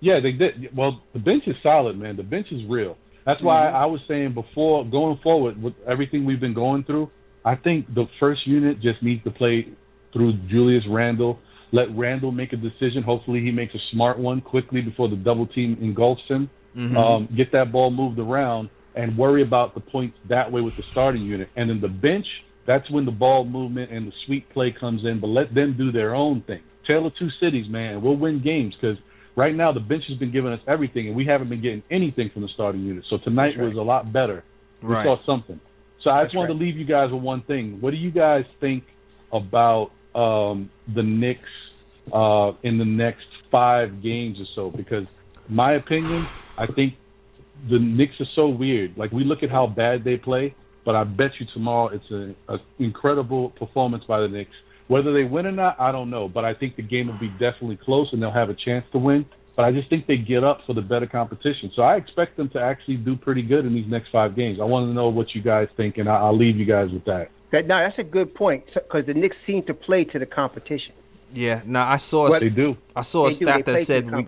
Yeah, they did. Well, the bench is solid, man. The bench is real. That's why Mm-hmm. I was saying before going forward with everything we've been going through. I think the first unit just needs to play through Julius Randle. Let Randle make a decision. Hopefully, he makes a smart one quickly before the double team engulfs him. Mm-hmm. Um, get that ball moved around, and worry about the points that way with the starting unit. And then the bench, that's when the ball movement and the sweet play comes in. But let them do their own thing. Tale of two cities, man. We'll win games because right now the bench has been giving us everything, and we haven't been getting anything from the starting unit. So tonight was a lot better. We Right. saw something. So I just That's wanted right. to leave you guys with one thing. What do you guys think about um, the Knicks uh, in the next five games or so? Because my opinion, I think the Knicks are so weird. Like we look at how bad they play, but I bet you tomorrow it's an incredible performance by the Knicks. Whether they win or not, I don't know. But I think the game will be definitely close, and they'll have a chance to win. But I just think they get up for the better competition. So I expect them to actually do pretty good in these next five games. I want to know what you guys think, and I'll leave you guys with that. That, that's a good point because the Knicks seem to play to the competition. Yeah. Now I saw a, They do. I saw a They stat that said we.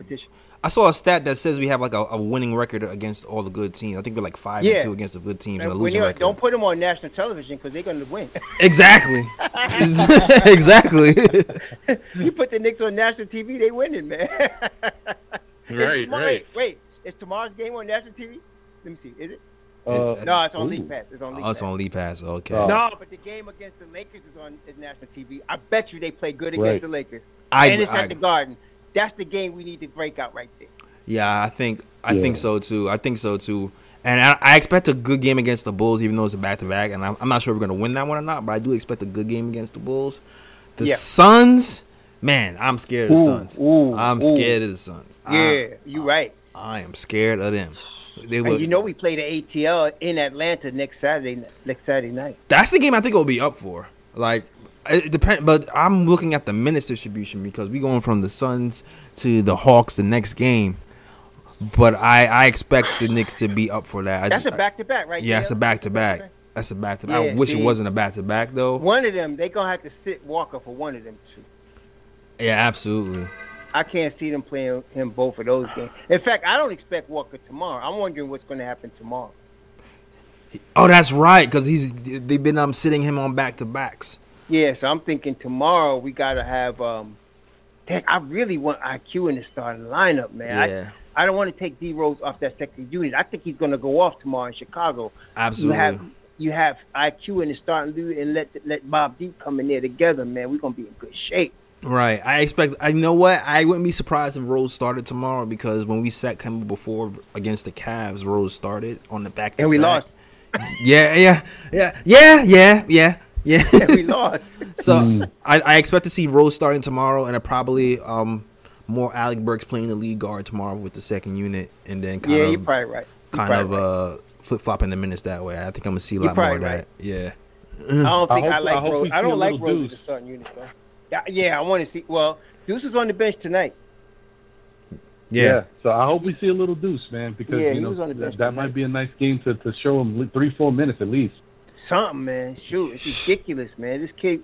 I saw a stat that says we have like a, a winning record against all the good teams. I think we're like five Yeah. and two against the good teams and And when losing record. don't put them on national television because they're going to win. Exactly. exactly. you put the Knicks on national TV, they winning, man. Is Right, tomorrow- right. Wait, is tomorrow's game on national TV? Let me see. Is it? Uh, No, it's on Ooh. League Pass. It's on League oh, it's Pass. on League Pass. Okay. Oh. No, but the game against the Lakers is on is national TV. I bet you they play good against Right. the Lakers. I, and it's I- at the Garden. That's the game we need to break out right there. yeah, I think I Yeah. think so too. I think so too. And I, I expect a good game against the Bulls, even though it's a back to back. And I'm, I'm not sure if we're gonna win that one or not, but I do expect a good game against the Bulls. The Yeah. Suns, man, I'm scared of the Ooh, Suns. ooh, I'm ooh. scared of the Suns. I- Yeah, you right. I am scared of them. They And you know we play the ATL in Atlanta next Saturday next Saturday night. that's the game I think it'll be up for. Like it depend, but I'm looking at the minutes distribution because we going from the Suns to the Hawks the next game. But I I expect the Knicks to be up for that. I That's a back to back, right? Yeah, it's a back to back. That's a back to back. I wish it wasn't a back to back though. One of them, they gonna have to sit Walker for one of them two. Yeah, absolutely. I can't see them playing him both of those games. In fact, I don't expect Walker tomorrow. I'm wondering what's going to happen tomorrow. Oh, that's right, because he's they've been um sitting him on back to backs. Yeah, so I'm thinking tomorrow we got to have. um Dang, I really want IQ in the starting lineup, man. Yeah, I, I don't want to take D Rose off that second unit. I think he's going to go off tomorrow in Chicago. absolutely. You have you have IQ in the starting unit and let let Bob Deep come in there together, man. We're going to be in good shape. Right. I expect. I you know what. I wouldn't be surprised if Rose started tomorrow because when we sat Kemba before against the Cavs, Rose started on the back. And we lost. Yeah, yeah, yeah, yeah, yeah, yeah, yeah. And we lost. so Mm. I, I expect to see Rose starting tomorrow, and I probably um more Alec Burks playing the lead guard tomorrow with the second unit, and then kind yeah, of you're probably right. You're kind probably of right. uh flip flopping the minutes that way. I think I'm gonna see a lot more of probably that. Yeah. I don't think I, hope- like I Rose. I don't like Rose in Deuce. the starting unit though. Yeah, yeah, I want to see. Well, Deuce is on the bench tonight. Yeah. So I hope we see a little deuce, man, because Yeah, you know was on the bench that, that tonight. might be a nice game to, to show him three, four minutes at least. Something, man. Shoot, it's ridiculous, man. This kid,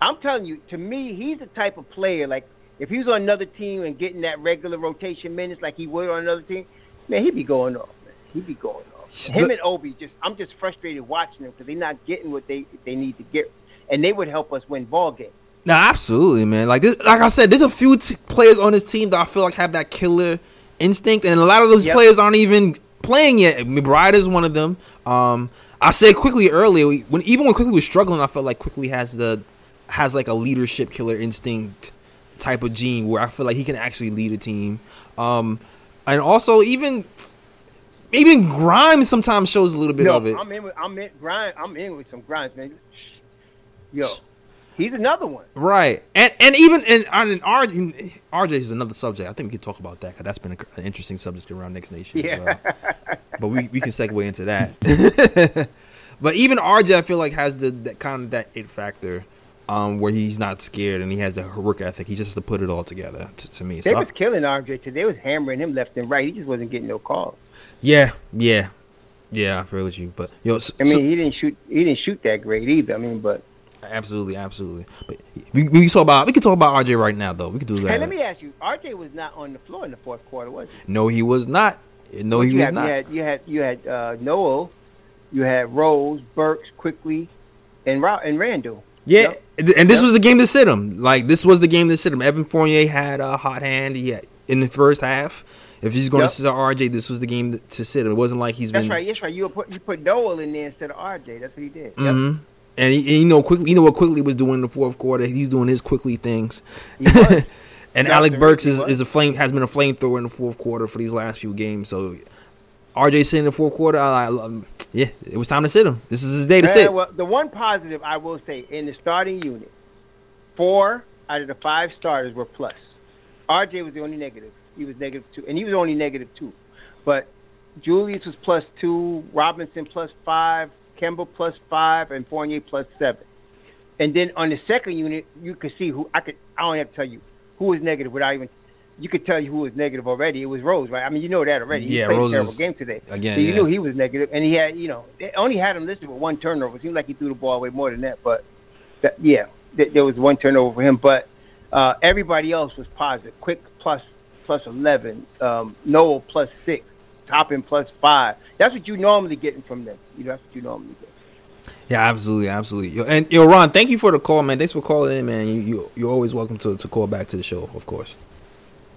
I'm telling you, to me, he's the type of player like if he was on another team and getting that regular rotation minutes like he would on another team, man, he'd be going off. Man. He'd be going off. Him and Obi, just I'm just frustrated watching them because they're not getting what they they need to get, and they would help us win ball games. No, absolutely, man. Like this, like I said, there's a few t- players on this team that I feel like have that killer instinct, and a lot of those Yep. players aren't even playing yet. McBride is one of them. Um, I said Quickley earlier when even when Quickley was struggling, I felt like Quickley has the has like a leadership killer instinct type of gene where I feel like he can actually lead a team. Um, and also even even Grimes sometimes shows a little bit no, of it. I'm in with I'm in grind. I'm in with some Grimes, man. Yo, he's another one. Right, and and even and, and R, RJ is another subject. I think we can talk about that because that's been a, an interesting subject around Knicks Nation Yeah. as well. But we, we can segue into that. but even RJ, I feel like has the that kind of that it factor, um, where he's not scared and he has a work ethic. He just has to put it all together. To, to me, They so I- was killing RJ today. They was hammering him left and right. He just wasn't getting no calls. yeah, yeah, yeah. I feel with you, but yo, so, I mean, so- he didn't shoot. He didn't shoot that great either. I mean, but absolutely, absolutely. But we we talk about we can talk about RJ right now though. We can do that. hey, let me ask you: RJ was not on the floor in the fourth quarter, was he? no, he was not. No, he was had, not. You had you had you had uh, Noel, you had Rose, Burks, Quickley, and Ra- and Randle. Yeah, Yep. and- this Yep. was the game to sit him. Like this was the game to sit him. Evan Fournier had a hot hand. He had in the first half. If he's going Yep. to sit RJ, this was the game to sit. him. It wasn't like he's That's been. right. That's right. You put you put Noel in there instead of RJ. That's what he did. Yep. And, he, and you know, Quickley, you know what Quickley was doing in the fourth quarter. He's doing his Quickley things. And Yeah, Alec Burks is, is a flame has been a flamethrower in the fourth quarter for these last few games. So RJ sitting in the fourth quarter, I, I, yeah, it was time to sit him. This is his day to Man, sit. well, the one positive I will say in the starting unit, four out of the five starters were plus. RJ was the only negative. He was negative two, and he was only negative two. But Julius was plus two, Robinson plus five, Kemba plus five, and Fournier plus seven. And then on the second unit, you could see who I could. I don't have to tell you who was negative without even. You could tell you who was negative already. It was Rose, right? I mean, you know that already. He Yeah, played Rose a terrible game today. again, so you yeah. knew he was negative, and he had, you know, they only had him listed with one turnover. It seemed like he threw the ball away more than that, but that, yeah, th- there was one turnover for him. But uh, everybody else was positive. Quick plus plus eleven, um, Noel plus six, Toppin plus five. That's what you normally getting from them. You know, that's what you normally get. Yeah, absolutely, absolutely. Yo, and yo, Ron, thank you for the call, man. Thanks for calling in, man. You you you're always welcome to, to call back to the show, of course.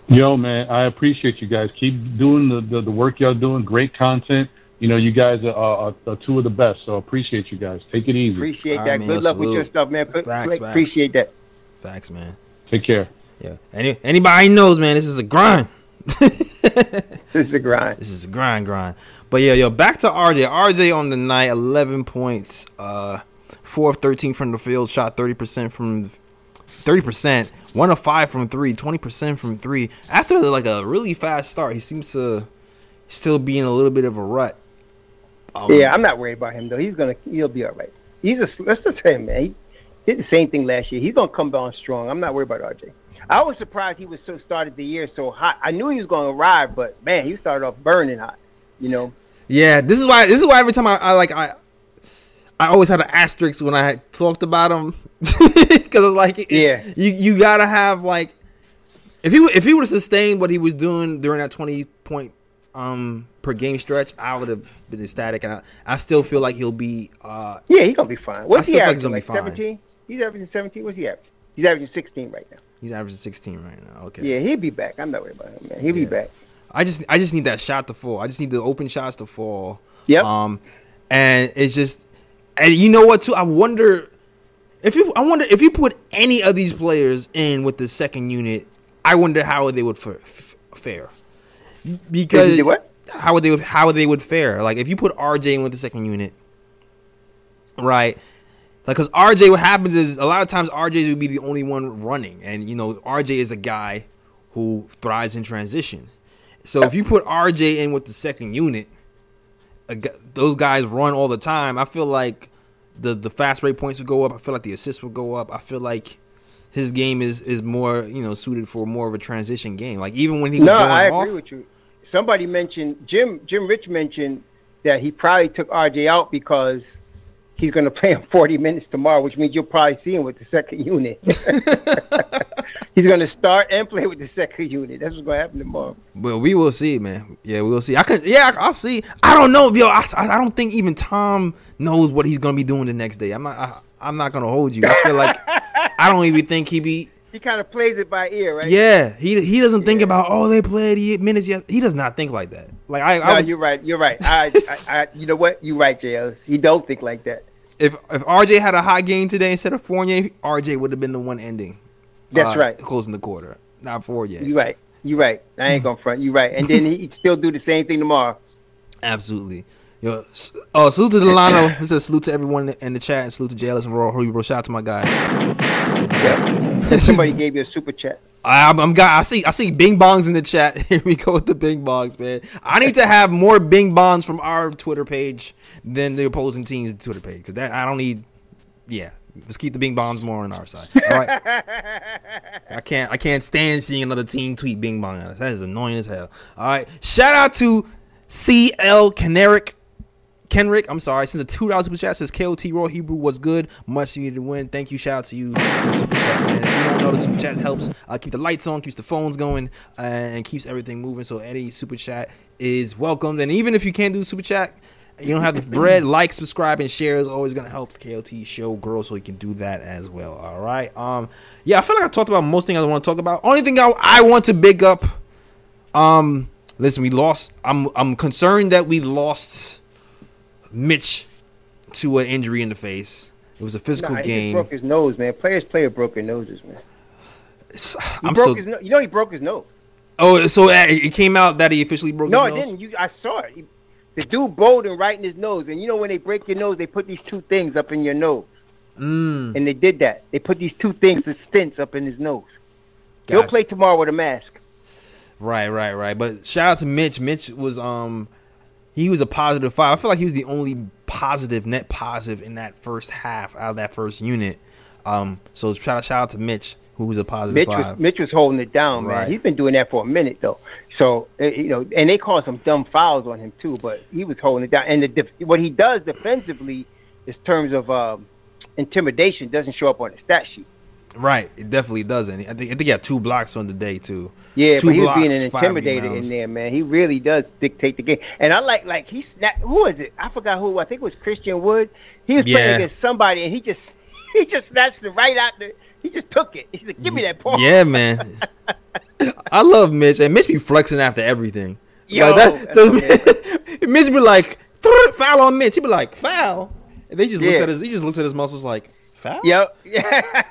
Yo, man, I appreciate you guys. Keep doing the, the, the work y'all doing. Great content. You know, you guys are, are, are two of the best. So appreciate you guys. Take it easy. Appreciate All that. right, man, Good luck with your stuff, man. Facts, p- facts. Appreciate that. Facts, man. Take care. Yeah. Any anybody knows, man, this is a grind. This is a grind. This is a grind, grind. But yeah, yo, back to RJ. RJ on the night, eleven points, uh, four of thirteen from the field, shot thirty percent from thirty percent, one of five from three, 20 percent from three. After like a really fast start, he seems to still be in a little bit of a rut. Um, Yeah, I'm not worried about him though. He's gonna he'll be all right. He's a let's just say man. He did the same thing last year. He's gonna come down strong. I'm not worried about RJ. I was surprised he was so started the year so hot. I knew he was gonna arrive, but man, he started off burning hot. You know. Yeah, this is why. This is why every time I, I like I, I always had an asterisk when I had talked about him because it's like it- Yeah. you you gotta have like if he would- if he would have sustained what he was doing during that twenty point um per game stretch, I would have been ecstatic. And I, I still feel like he'll be uh Yeah, he's gonna be fine. What's still he feel like he's averaging? Like. 17? He's averaging 17. What's he averaging? He's averaging 16 right now. He's averaging sixteen right now. Okay. Yeah, he'll be back. I'm not worried about him, man. He'll be back. I just I just need that shot to fall. I just need the open shots to fall. Yep. Um, and it's just, and you know what too? I wonder if you I wonder if you put any of these players in with the second unit, I wonder how they would fa- f- fare. Because If you did what? how would they would how they would fare? Like if you put RJ in with the second unit, right? Like, cause RJ, what happens is a lot of times RJ would be the only one running, and you know RJ is a guy who thrives in transition. So if you put RJ in with the second unit, a those guys run all the time. I feel like the the fast break points would go up. I feel like the assists would go up. I feel like his game is is more you know suited for more of a transition game. Like even when he was No, I off, agree with you. Somebody mentioned Jim. Jim Rich mentioned that he probably took RJ out because he's going to play him 40 minutes tomorrow, which means you'll probably see him with the second unit. he's going to start and play with the second unit. That's what's going to happen tomorrow. Well, we will see, man. Yeah, we will see. I could, yeah, I- I'll see. I don't know, yo. I, I I don't think even Tom knows what he's gonna be doing the next day. I'm not. I, I'm not gonna hold you. I feel like I don't even think he be. He kind of plays it by ear, right? Yeah, he he doesn't think about oh they played eight minutes yet. He does not think like that. Like I, No, I would- you're right. You're right. I, I, I, you know what? You're right, JLs. He don't think like that. If if RJ had a hot game today instead of Fournier, RJ would have been the one ending. That's uh, right. Closing the quarter, not Fournier. You're right. You're right. I ain't gonna front. You're right. And then he'd still do the same thing tomorrow. Absolutely. Yo, oh, salute to Delano. He says salute to everyone in the, in the chat and salute to JLS and Raw Bro. Shout out to my guy. Yep. Somebody gave you a super chat. I, I'm, I'm got. I see. I see Bing bongs in the chat. Here we go with the Bing bongs, man. I need to have more Bing bongs from our Twitter page than the opposing team's Twitter page because that I don't need. Yeah, let's keep the Bing bongs more on our side. All right. I can't. I can't stand seeing another team tweet Bing bong at us. That is annoying as hell. All right. Shout out to CL Caneric. Kenrick, I'm sorry, since the two dollars super chat says KOT Raw Hebrew was good, much needed to win. Thank you, shout out to you, the super chat man. If you don't know, the super chat helps uh, keep the lights on, keeps the phones going, uh, and keeps everything moving. So any super chat is welcomed. And even if you can't do super chat, you don't have the bread, like, subscribe, and share is always gonna help the KOT show grow, so you can do that as well. All right. Um. Yeah, I feel like I talked about most things I want to talk about. Only thing I, I want to big up, um, listen, we lost. I'm I'm concerned that we lost Mitch to an injury in the face. It was a physical Nah, he game. broke his nose, man. Players play with broken noses, man. He I'm broke still. his no- you know he broke his nose. Oh, so it came out that he officially broke No, his it nose. didn't. You, I saw it. He, the dude bowled and right in his nose, and you know when they break your nose, they put these two things up in your nose, Mm, and they did that. They put these two things, the stents, up in his nose. He'll play tomorrow with a mask. Right, right, right. But shout out to Mitch. Mitch was um he was a positive five. I feel like he was the only positive, net positive in that first half out of that first unit. Um, so shout out, shout out to Mitch, who was a positive Mitch five. was, Mitch was holding it down, man. He's been doing that for a minute though. So uh, you know, and they called some dumb fouls on him too, but he was holding it down. And the what he does defensively, in terms of um, intimidation, doesn't show up on the stat sheet. Right, it definitely doesn't. I think I think he had two blocks on the day too. Yeah, two but he was being an intimidator in there, man. He really does dictate the game. And I like like he snapped. Who was it? I forgot who. I think it was Christian Wood. He was Yeah. playing against somebody, and he just he just snatched it right out there. He just took it. He said, "Give me that ball." Yeah, man. I love Mitch, and Mitch be flexing after everything. Yo, Like, that, the- Mitch be like foul on Mitch. He be like foul, and they just looks at his. He just looks at his muscles like foul. Yep. Yeah.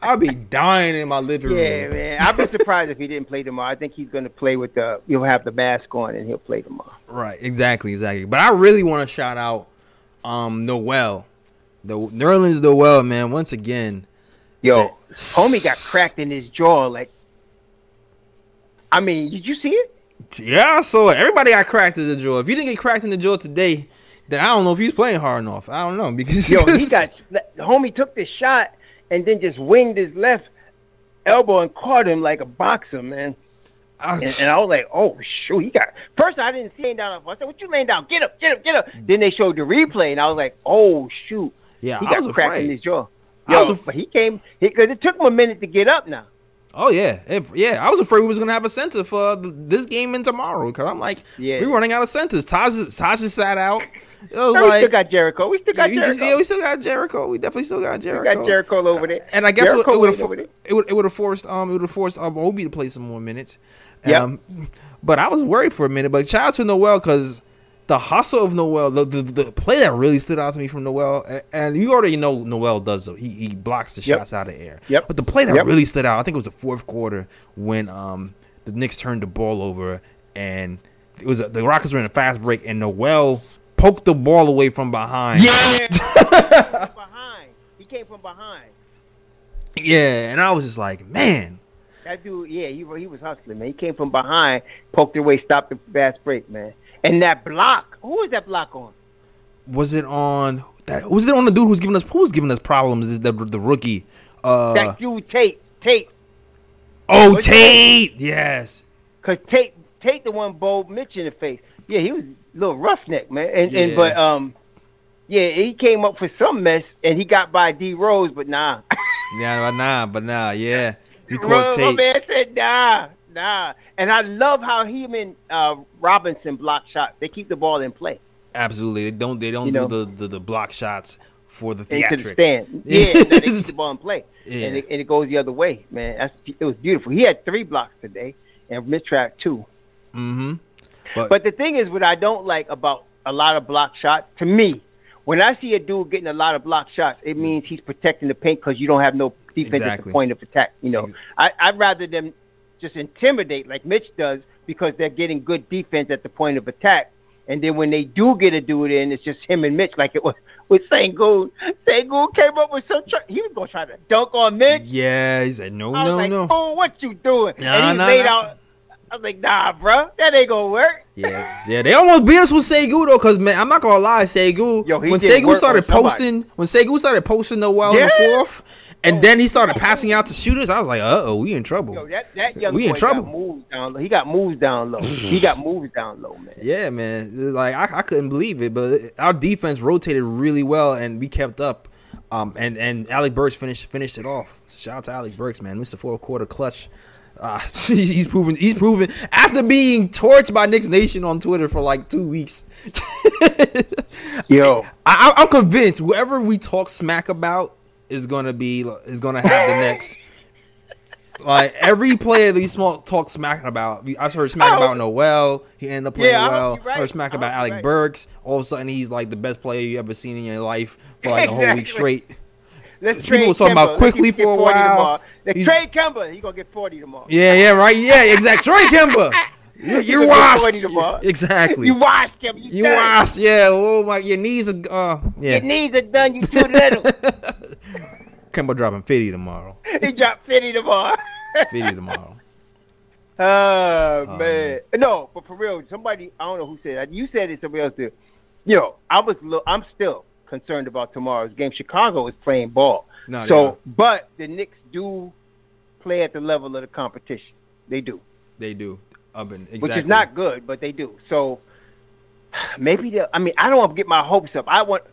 I'll be dying in my living room. Yeah, man. I'd be surprised if he didn't play tomorrow. I think he's going to play with the. He'll have the mask on and he'll play tomorrow. Right, exactly, exactly. But I really want to shout out um Noel. The Nerlens Noel, man, once again. Yo, homie got cracked in his jaw. Like, I mean, did you see it? Yeah, so everybody got cracked in the jaw. If you didn't get cracked in the jaw today, then I don't know if he's playing hard enough. I don't know because Yo, he got the homie took the shot and then just winged his left elbow and caught him like a boxer, man. I- And, and I was like, oh shoot, he got. First, I didn't see him down. I said, what you laying down? Get up, get up, get up. Then they showed the replay, and I was like, oh shoot, yeah, he I got cracked in his jaw. Yo, was af- but he came because it took him a minute to get up now. Oh yeah, if, yeah. I was afraid we was gonna have a center for th- this game and tomorrow because I'm like, Yeah. we're running out of centers. Taj, Taj sat out. It was No, we still got Jericho. We still got yeah, Jericho. yeah, we still got Jericho. We definitely still got Jericho. we got Jericho over there. And I guess Jericho it would have it would it would have forced um it would have forced um Obi to play some more minutes. Yep. Um, but I was worried for a minute. But shout out to Noel because the hustle of Noel, the, the the play that really stood out to me from Noel, a- and you already know Noel does though. He he blocks the Yep. shots out of air. Yep. But the play that Yep. really stood out, I think it was the fourth quarter when um the Knicks turned the ball over and it was the Rockets were in a fast break and Noel poked the ball away from behind. Yeah, from behind. He came from behind. Yeah, and I was just like, man. That dude, yeah, he he was hustling, man. He came from behind, poked away, stopped the fast break, man. And that block, who was that block on? was it on that was it on the dude who's giving us who's giving us problems the the, the rookie uh that dude Tate, Tate, oh Tate yes cause Tate, Tate the one bowled Mitch in the face. Yeah, he was a little roughneck, man. And, Yeah. and but um, yeah, he came up for some mess, and he got by D Rose, but nah. yeah but nah but nah yeah we caught Rose, my Tate man said nah, nah. And I love how him and uh, Robinson block shots. They keep the ball in play. absolutely they don't they don't You do know. the, the the block shots for the theatrics the. Yeah, no, they keep the ball in play, Yeah. and, it, and it goes the other way, man. That's it was beautiful. He had three blocks today, and Mistrap two. mm-hmm but, But the thing is, what I don't like about a lot of block shots, to me, when I see a dude getting a lot of block shots, it means he's protecting the paint because you don't have no defense at Exactly. the point of attack. You know, I, I'd rather them just intimidate like Mitch does because they're getting good defense at the point of attack. And then when they do get a dude in, it's just him and Mitch, like it was with Sengun. Sengun came up with some. Tr- he was gonna try to dunk on Mitch. yeah he said no I was no like, no "Oh, what you doing?" Nah, and he nah, laid nah. out. I was like, "Nah, bro, that ain't gonna work." Yeah, yeah, they almost beat us with Sengun though, cause man, I'm not gonna lie, Sengun. Yo, he when Sengun started posting, when Sengun started posting the Yeah. fourth, and then he started passing out to shooters, I was like, uh oh, we in trouble. Yo, that that young We in trouble. got moves down low. He got moves down low. he got moves down low, man. Yeah, man. Like I, I couldn't believe it, but our defense rotated really well, and we kept up. Um, and and Alec Burks finished finished it off. Shout out to Alec Burks, man. Mr. Fourth Quarter Clutch. Uh, he's proven he's proven after being torched by Knicks Nation on Twitter for like two weeks. Yo, I, I- I'm convinced whoever we talk smack about is gonna be is gonna have the next Like every player that we small talk smack about, we- I heard smack Oh. about Noel. He ended up playing Yeah, well. right. Heard smack about Alec right. Burks. All of a sudden, he's like the best player you ever seen in your life for like a whole week straight. Let's People trade was talking about Kemba. Let's quickly for a 40 while. tomorrow. Let's trade Kemba. He's gonna get forty tomorrow. Yeah, yeah, right. Yeah, exactly. Troy Kemba. You, He you washed. Exactly. You washed him. You, You washed. Yeah. Oh my. Your knees are. Uh, Your knees are done. You too little. Kemba dropping fifty tomorrow. he dropped fifty tomorrow. Fifty tomorrow. Oh, Oh, man. No, but for real, somebody I don't know who said that. You said it. Somebody else did. Yo, I was. Lo- I'm still concerned about tomorrow's game. Chicago is playing ball. No, so, are. but the Knicks do play at the level of the competition. They do, They do. Up in, exactly. which is not good, but they do. So maybe they I mean, I don't want to get my hopes up. I want.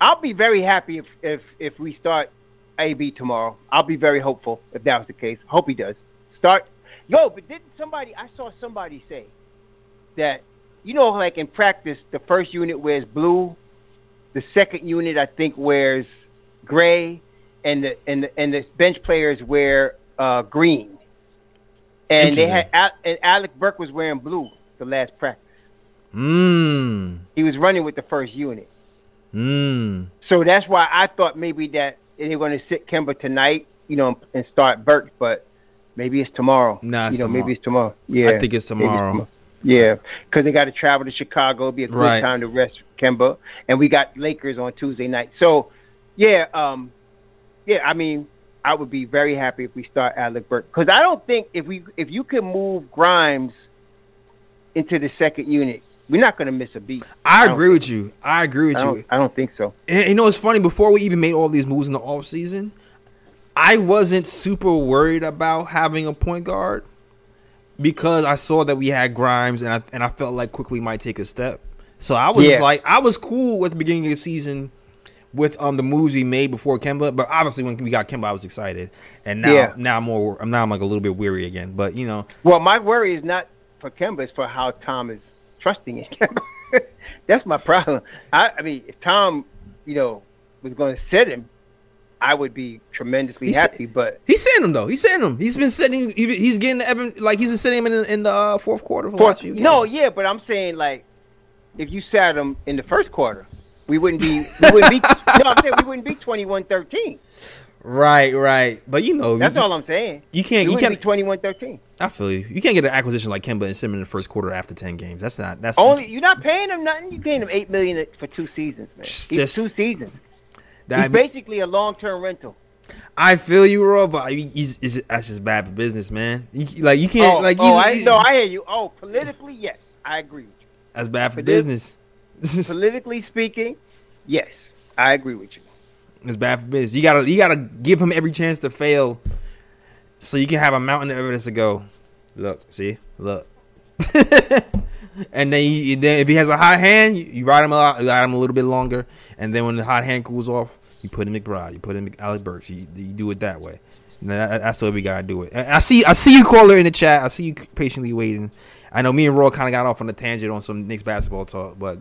I'll be very happy if if if we start AB tomorrow. I'll be very hopeful if that was the case. Hope he does. Start. Yo, but didn't somebody? I saw somebody say that you know, like in practice, the first unit wears blue, the second unit I think wears gray, and the and the, and the bench players wear uh, green. And they had and Alec Burke was wearing blue the last practice. Mmm. He was running with the first unit. Mmm. So that's why I thought maybe that they're going to sit Kemba tonight, you know, and start Burke, but maybe it's tomorrow. Nah, it's you know, tomorrow. maybe it's tomorrow. Yeah, I think it's maybe tomorrow. Yeah, because they got to travel to Chicago. It'll be a good Right. time to rest Kemba, and we got Lakers on Tuesday night. So, yeah, um, yeah. I mean, I would be very happy if we start Alec Burke because I don't think if we if you can move Grimes into the second unit, we're not going to miss a beat. I don't agree with you. I agree with I you. I don't think so. And you know, it's funny. Before we even made all these moves in the off season, I wasn't super worried about having a point guard because I saw that we had Grimes, and I and I felt like Quickley might take a step. So I was Yeah. like, I was cool at the beginning of the season with um the moves we made before Kemba. But obviously, when we got Kemba, I was excited, and now Yeah. now I'm more I'm now I'm like a little bit weary again. But you know, Well, my worry is not for Kemba; it's for how Tom is trusting in Kemba. That's my problem. I, I mean, if Tom, you know, was going to sit him, I would be tremendously He's- happy. But he's sitting him though. He's sitting him. He's been sitting. he- He's getting Evan like he's been sitting him in, in the uh, fourth quarter for the last few games. no, yeah, but I'm saying like, if you sat him in the first quarter, we wouldn't be. We wouldn't be. no, I'm saying we wouldn't be 21-13. Right, right. But you know, That's you, all I'm saying. you can't. You can't. be 21-13. I feel you. You can't get an acquisition like Kemba and Simmons in the first quarter after ten games. That's not. That's Only you're not paying him nothing. You're paying him eight million for two seasons, man. Just- two seasons. that, He's basically a long-term rental. I feel you, Rob. But he's, he's, that's just bad for business, man. You, like you can't. oh, like oh, I, no, I hear you. Oh, politically, yes, I agree with you. that's bad for business. Politically speaking, yes, I agree with you. It's bad for business. You gotta you gotta give him every chance to fail, so you can have a mountain of evidence to go. Look, see, look. and then, you, then if he has a hot hand, you, you ride him a lot, ride him a little bit longer, and then when the hot hand cools off, you put in McBride, you put in Alec Burks, you, you do it that way. That's the way we gotta do it. I see, I see you caller in the chat. I see you patiently waiting. I know me and Roy kind of got off on a tangent on some Knicks basketball talk, but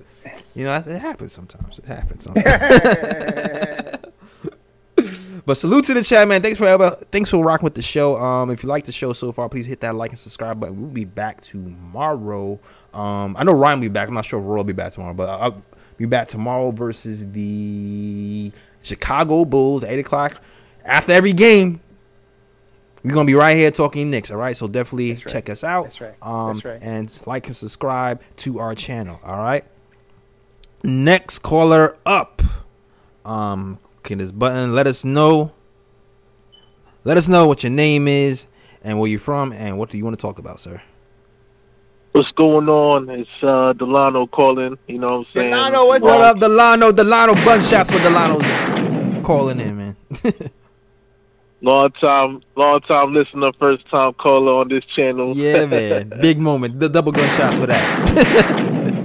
you know it happens sometimes. It happens sometimes. But salute to the chat, man. Thanks for thanks for rocking with the show. Um, if you like the show so far, please hit that like and subscribe button. We'll be back tomorrow. Um, I know Ryan will be back. I'm not sure if Roy will be back tomorrow, but I'll be back tomorrow versus the Chicago Bulls, eight o'clock. After every game, we're gonna be right here talking Knicks. All right, so definitely right. check us out. That's right. Um, That's right. and like and subscribe to our channel. All right. Next caller up. Um, click this button. Let us know. Let us know what your name is and where you're from and what do you want to talk about, sir. What's going on? It's uh Delano calling. You know what I'm saying? Delano, what's What up, Delano? Delano, bunch shots for Delano's calling in, man. Long time, long time listener, first time caller on this channel. yeah, man. Big moment. The double gun shots for that.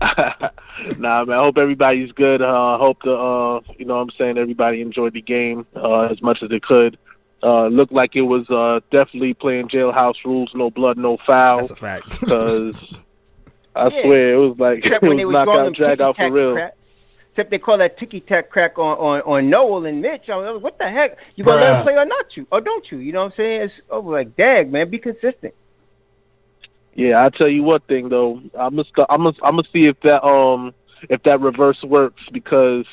nah, man. I hope everybody's good. Uh, I hope the uh, you know what I'm saying everybody enjoyed the game uh, as much as they could. Uh, looked like it was uh, definitely playing jailhouse rules, no blood, no foul. That's a fact. Because I Yeah. swear it was like Except it when they was was knockout calling drag out for real. crap. Except they call that ticky tack crack on, on, on Noel and Mitch. I was like, what the heck? You gonna let him play or not you? Or don't you? You know what I'm saying? It's over like, dag, man, be consistent. Yeah, I tell you what thing though, I'm gonna st- I'm gonna I'm gonna see if that um if that reverse works because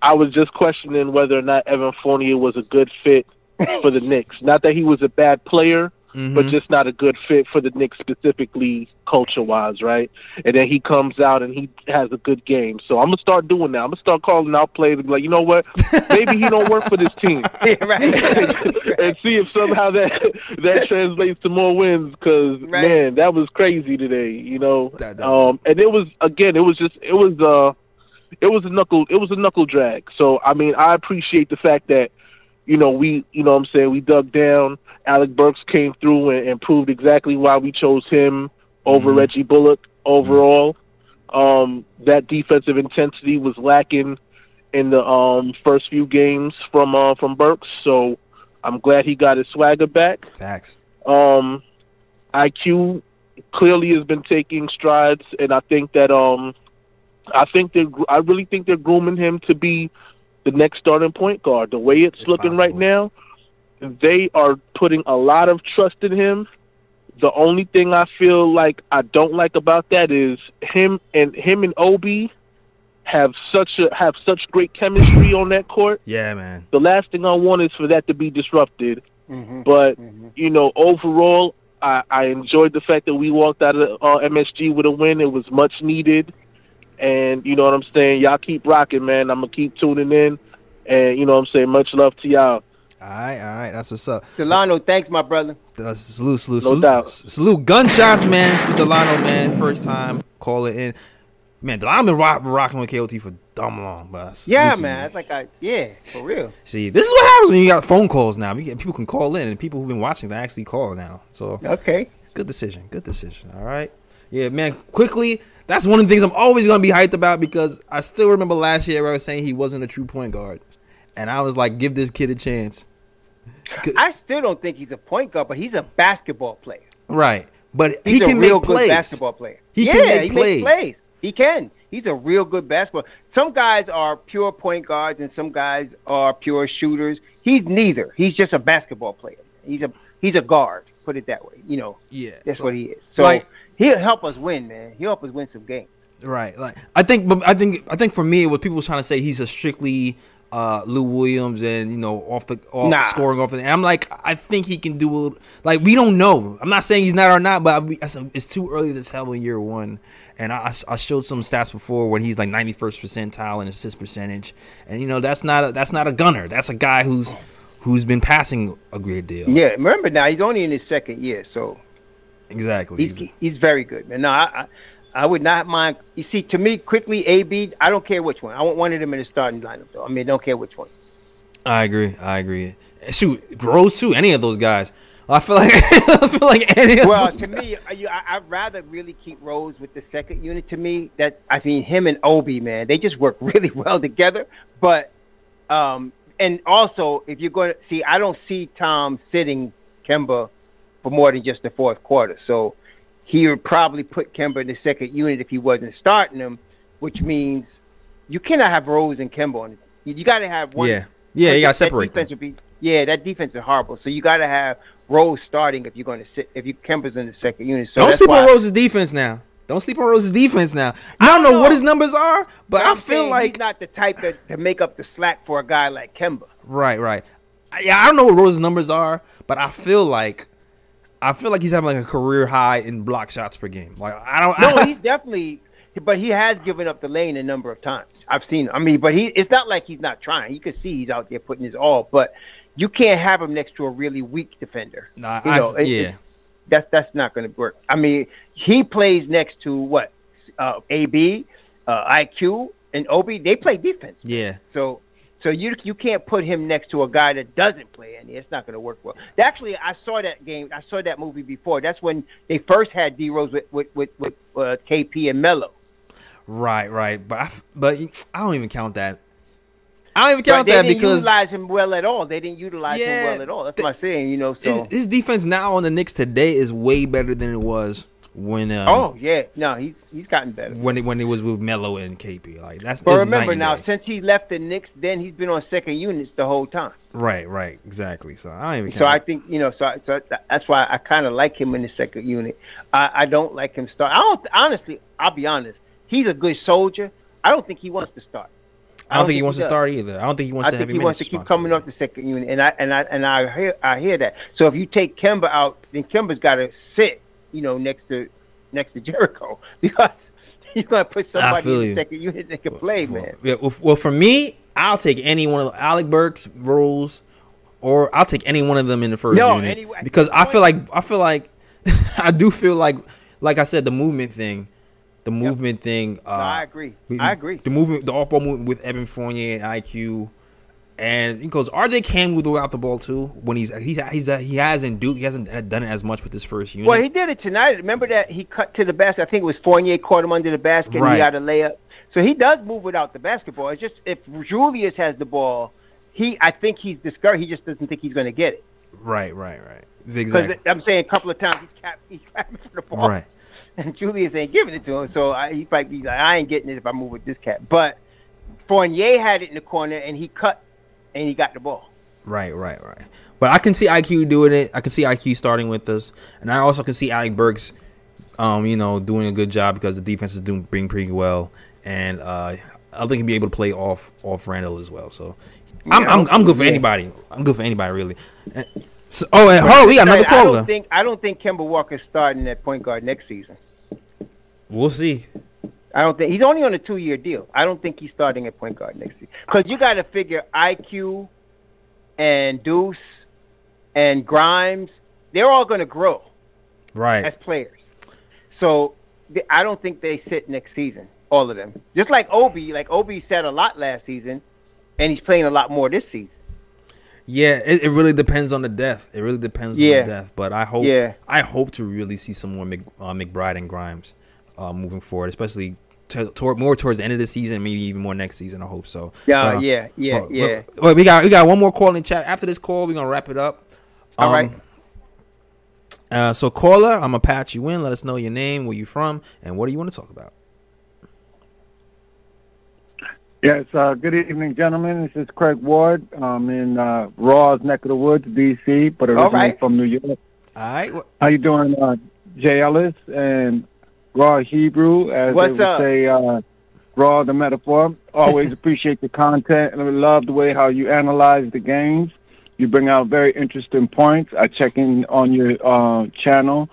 I was just questioning whether or not Evan Fournier was a good fit for the Knicks. Not that he was a bad player, but just not a good fit for the Knicks specifically culture wise, right? And then he comes out and he has a good game. So I'm gonna start doing that. I'm gonna start calling out plays and be like, you know what? Maybe he don't work for this team. right. and see if somehow that that translates to more wins. Because Right. man, that was crazy today. You know, That- that- um, and it was again, it was just it was uh, it was a knuckle, it was a knuckle drag. So I mean, I appreciate the fact that you know we, you know, what I'm saying we dug down. Alec Burks came through and, and proved exactly why we chose him over Mhm. Reggie Bullock overall. Um, that defensive intensity was lacking in the um, first few games from uh, from Burks, so I'm glad he got his swagger back. Facts. Um, IQ clearly has been taking strides, and I think that um, I think they I really think they're grooming him to be the next starting point guard. The way it's, It's looking right now, they are putting a lot of trust in him. The only thing I feel like I don't like about that is him and him and Obi have such a have such great chemistry on that court. Yeah, man. The last thing I want is for that to be disrupted. hmm But Mhm. you know, overall, I, I enjoyed the fact that we walked out of uh, MSG with a win. It was much needed, and you know what I'm saying. Y'all keep rocking, man. I'm gonna keep tuning in, and you know what I'm saying. Much love to y'all. All right, all right. That's what's up. Delano, thanks, my brother. Uh, salute, salute, No salute, doubt. salute. Gunshots, man. For Delano, man. First time calling in. Man, Delano been rock, rocking with KOT for dumb long, but Yeah, to man. you. It's like I, yeah, for real. See, this is what happens when you got phone calls now. Get, people can call in, and people who've been watching they actually call now. So Okay. good decision, good decision. All right, yeah, man. Quickley, that's one of the things I'm always gonna be hyped about because I still remember last year where I was saying he wasn't a true point guard, and I was like, give this kid a chance. I still don't think he's a point guard, but he's a basketball player. Right, but He's he can a real make good plays. basketball player. He yeah, can make he plays. makes plays. He can. He's a real good basketball. Some guys are pure point guards, and some guys are pure shooters. He's neither. He's just a basketball player. He's a he's a guard. Put it that way. You know, Yeah, that's what he is. So Like- he'll help us win, man. He'll help us win some games. Right. Like I think, but I think, I think for me, what people was trying to say, he's a strictly uh Lou Williams and you know off the off Nah. scoring off the. And I'm like, I think he can do a little. Like we don't know. I'm not saying he's not or not, but I, it's too early to tell in year one. And I, I showed some stats before when he's like 91st percentile in assist percentage, and you know that's not a, that's not a gunner. That's a guy who's who's been passing a great deal. Yeah, remember now he's only in his second year, so exactly. he, he's very good, man. No, I, I I would not mind. You see, to me, Quickley A B. I don't care which one. I want one of them in the starting lineup, though. I mean, don't care which one. I agree. I agree. Shoot, Rose too. Any of those guys. I feel like I feel like any of Well, those to guys. me, I, you- I- I'd rather really keep Rose with the second unit. To me, that I mean, him and Obi, man, they just work really well together. But, um, and also, if you're going to see, I don't see Tom sitting Kemba for more than just the fourth quarter. So he would probably put Kemba in the second unit if he wasn't starting him, which means you cannot have Rose and Kemba on it. You, got to have one. Yeah, yeah, you gotta that separate them. be, yeah, that defense is horrible. So you got to have Rose starting if you're going to sit if you Kemba's in the second unit. So Don't sleep on Rose's defense now. Don't sleep on Rose's defense now. I don't know what his numbers are, but I feel like he's not the type that to make up the slack for a guy like Kemba. right, right. Yeah, I don't know what Rose's numbers are, but I feel like I feel like he's having like a career high in block shots per game. Like I don't. No, I, he's definitely, but he has given up the lane a number of times. I've seen. I mean, but he it's not like he's not trying. You can see he's out there putting his all, but you can't have him next to a really weak defender. Nah, You I- it- yeah. it- that's that's not going to work. I mean, he plays next to what uh, AB, uh, IQ, and Obi. They play defense. yeah. So so you you can't put him next to a guy that doesn't play any. It's not going to work well. Actually, I saw that game. I saw that movie before. That's when they first had D Rose with with with, with uh, KP and Melo. Right, right. But I, but I don't even count that. I don't even count But count they that didn't because utilize him well at all. They didn't utilize Yeah, him well at all. That's what I'm saying. You know, his, so his defense now on the Knicks today is way better than it was when um, oh yeah, no, he's he's gotten better. when it when it was with Melo and KP. Like that's But remember now, day. since he left the Knicks, then he's been on second units the whole time. right, right, exactly. So I don't even. So I think you know, so, so that's why I kind of like him in the second unit. I, I don't like him start. I don't honestly. I'll be honest. He's a good soldier. I don't think he wants to start. I don't think he wants to start either. I don't think he wants I to have think he wants to keep coming off the second unit, and I and I and I hear I hear that. So if you take Kemba out, then Kemba's got to sit, you know, next to next to Jericho because you're to put somebody in the you. second unit that can play, man. Yeah, well, well, for me, I'll take any one of Alec Burks roles, or I'll take any one of them in the first No, unit anyway, because I feel like I feel like I do feel like like I said the movement thing, the movement thing. Uh, No, I agree. I agree. The movement, the off ball movement with Evan Fournier and IQ. And because RJ can move without the ball too when he's he's he's he hasn't do he hasn't done it as much with this first unit. Well, he did it tonight. Remember that he cut to the basket. I think it was Fournier caught him under the basket. and Right. He got a layup. So he does move without the basketball. It's just if Julius has the ball, he I think he's discouraged. He just doesn't think he's going to get it. right, right, right. Because Exactly. I'm saying a couple of times he's cap, he's capping for the ball, Right. and Julius ain't giving it to him. So I, he might be like, I ain't getting it if I move with this cat. But Fournier had it in the corner, and he cut, and he got the ball. Right, right, right. But I can see IQ doing it. I can see IQ starting with us, and I also can see Alec Burks, um, you know, doing a good job because the defense is doing being pretty well, and uh, I think he'll be able to play off off Randle as well. So I'm Yeah, I'm, I'm good for yeah. anybody. I'm good for anybody really. So, oh, and oh, we got another caller. I don't think I don't think Kemba Walker's starting at point guard next season. We'll see. I don't think he's only on a two year deal. I don't think he's starting at point guard next season because you got to figure IQ and Deuce and Grimes. They're all going to grow right, as players. So I don't think they sit next season. All of them, just like Obi. Like Obi sat a lot last season, and he's playing a lot more this season. Yeah, it, it really depends on the depth. It really depends Yeah. on the depth. But I hope Yeah. I hope to really see some more Mc, uh, McBride and Grimes uh, moving forward, especially to, toward, more towards the end of the season, maybe even more next season. I hope so. Yeah, But, uh, yeah, yeah, but- yeah. but- wait, we got we got one more call in the chat. After this call, we're gonna wrap it up. All right. Uh, so caller, I'm gonna patch you in. Let us know your name, where you from, and what do you want to talk about. Yes, uh, good evening, gentlemen. This is Craig Ward. I'm in uh, Raw's neck of the woods, D.C., but originally right. from New York. All right. wh- How you doing, uh, Jay Ellis and Raw Hebrew, as What's they would up? say, uh, Raw the metaphor. Always appreciate the content, and I love the way how you analyze the games. You bring out very interesting points. I check in on your uh, channel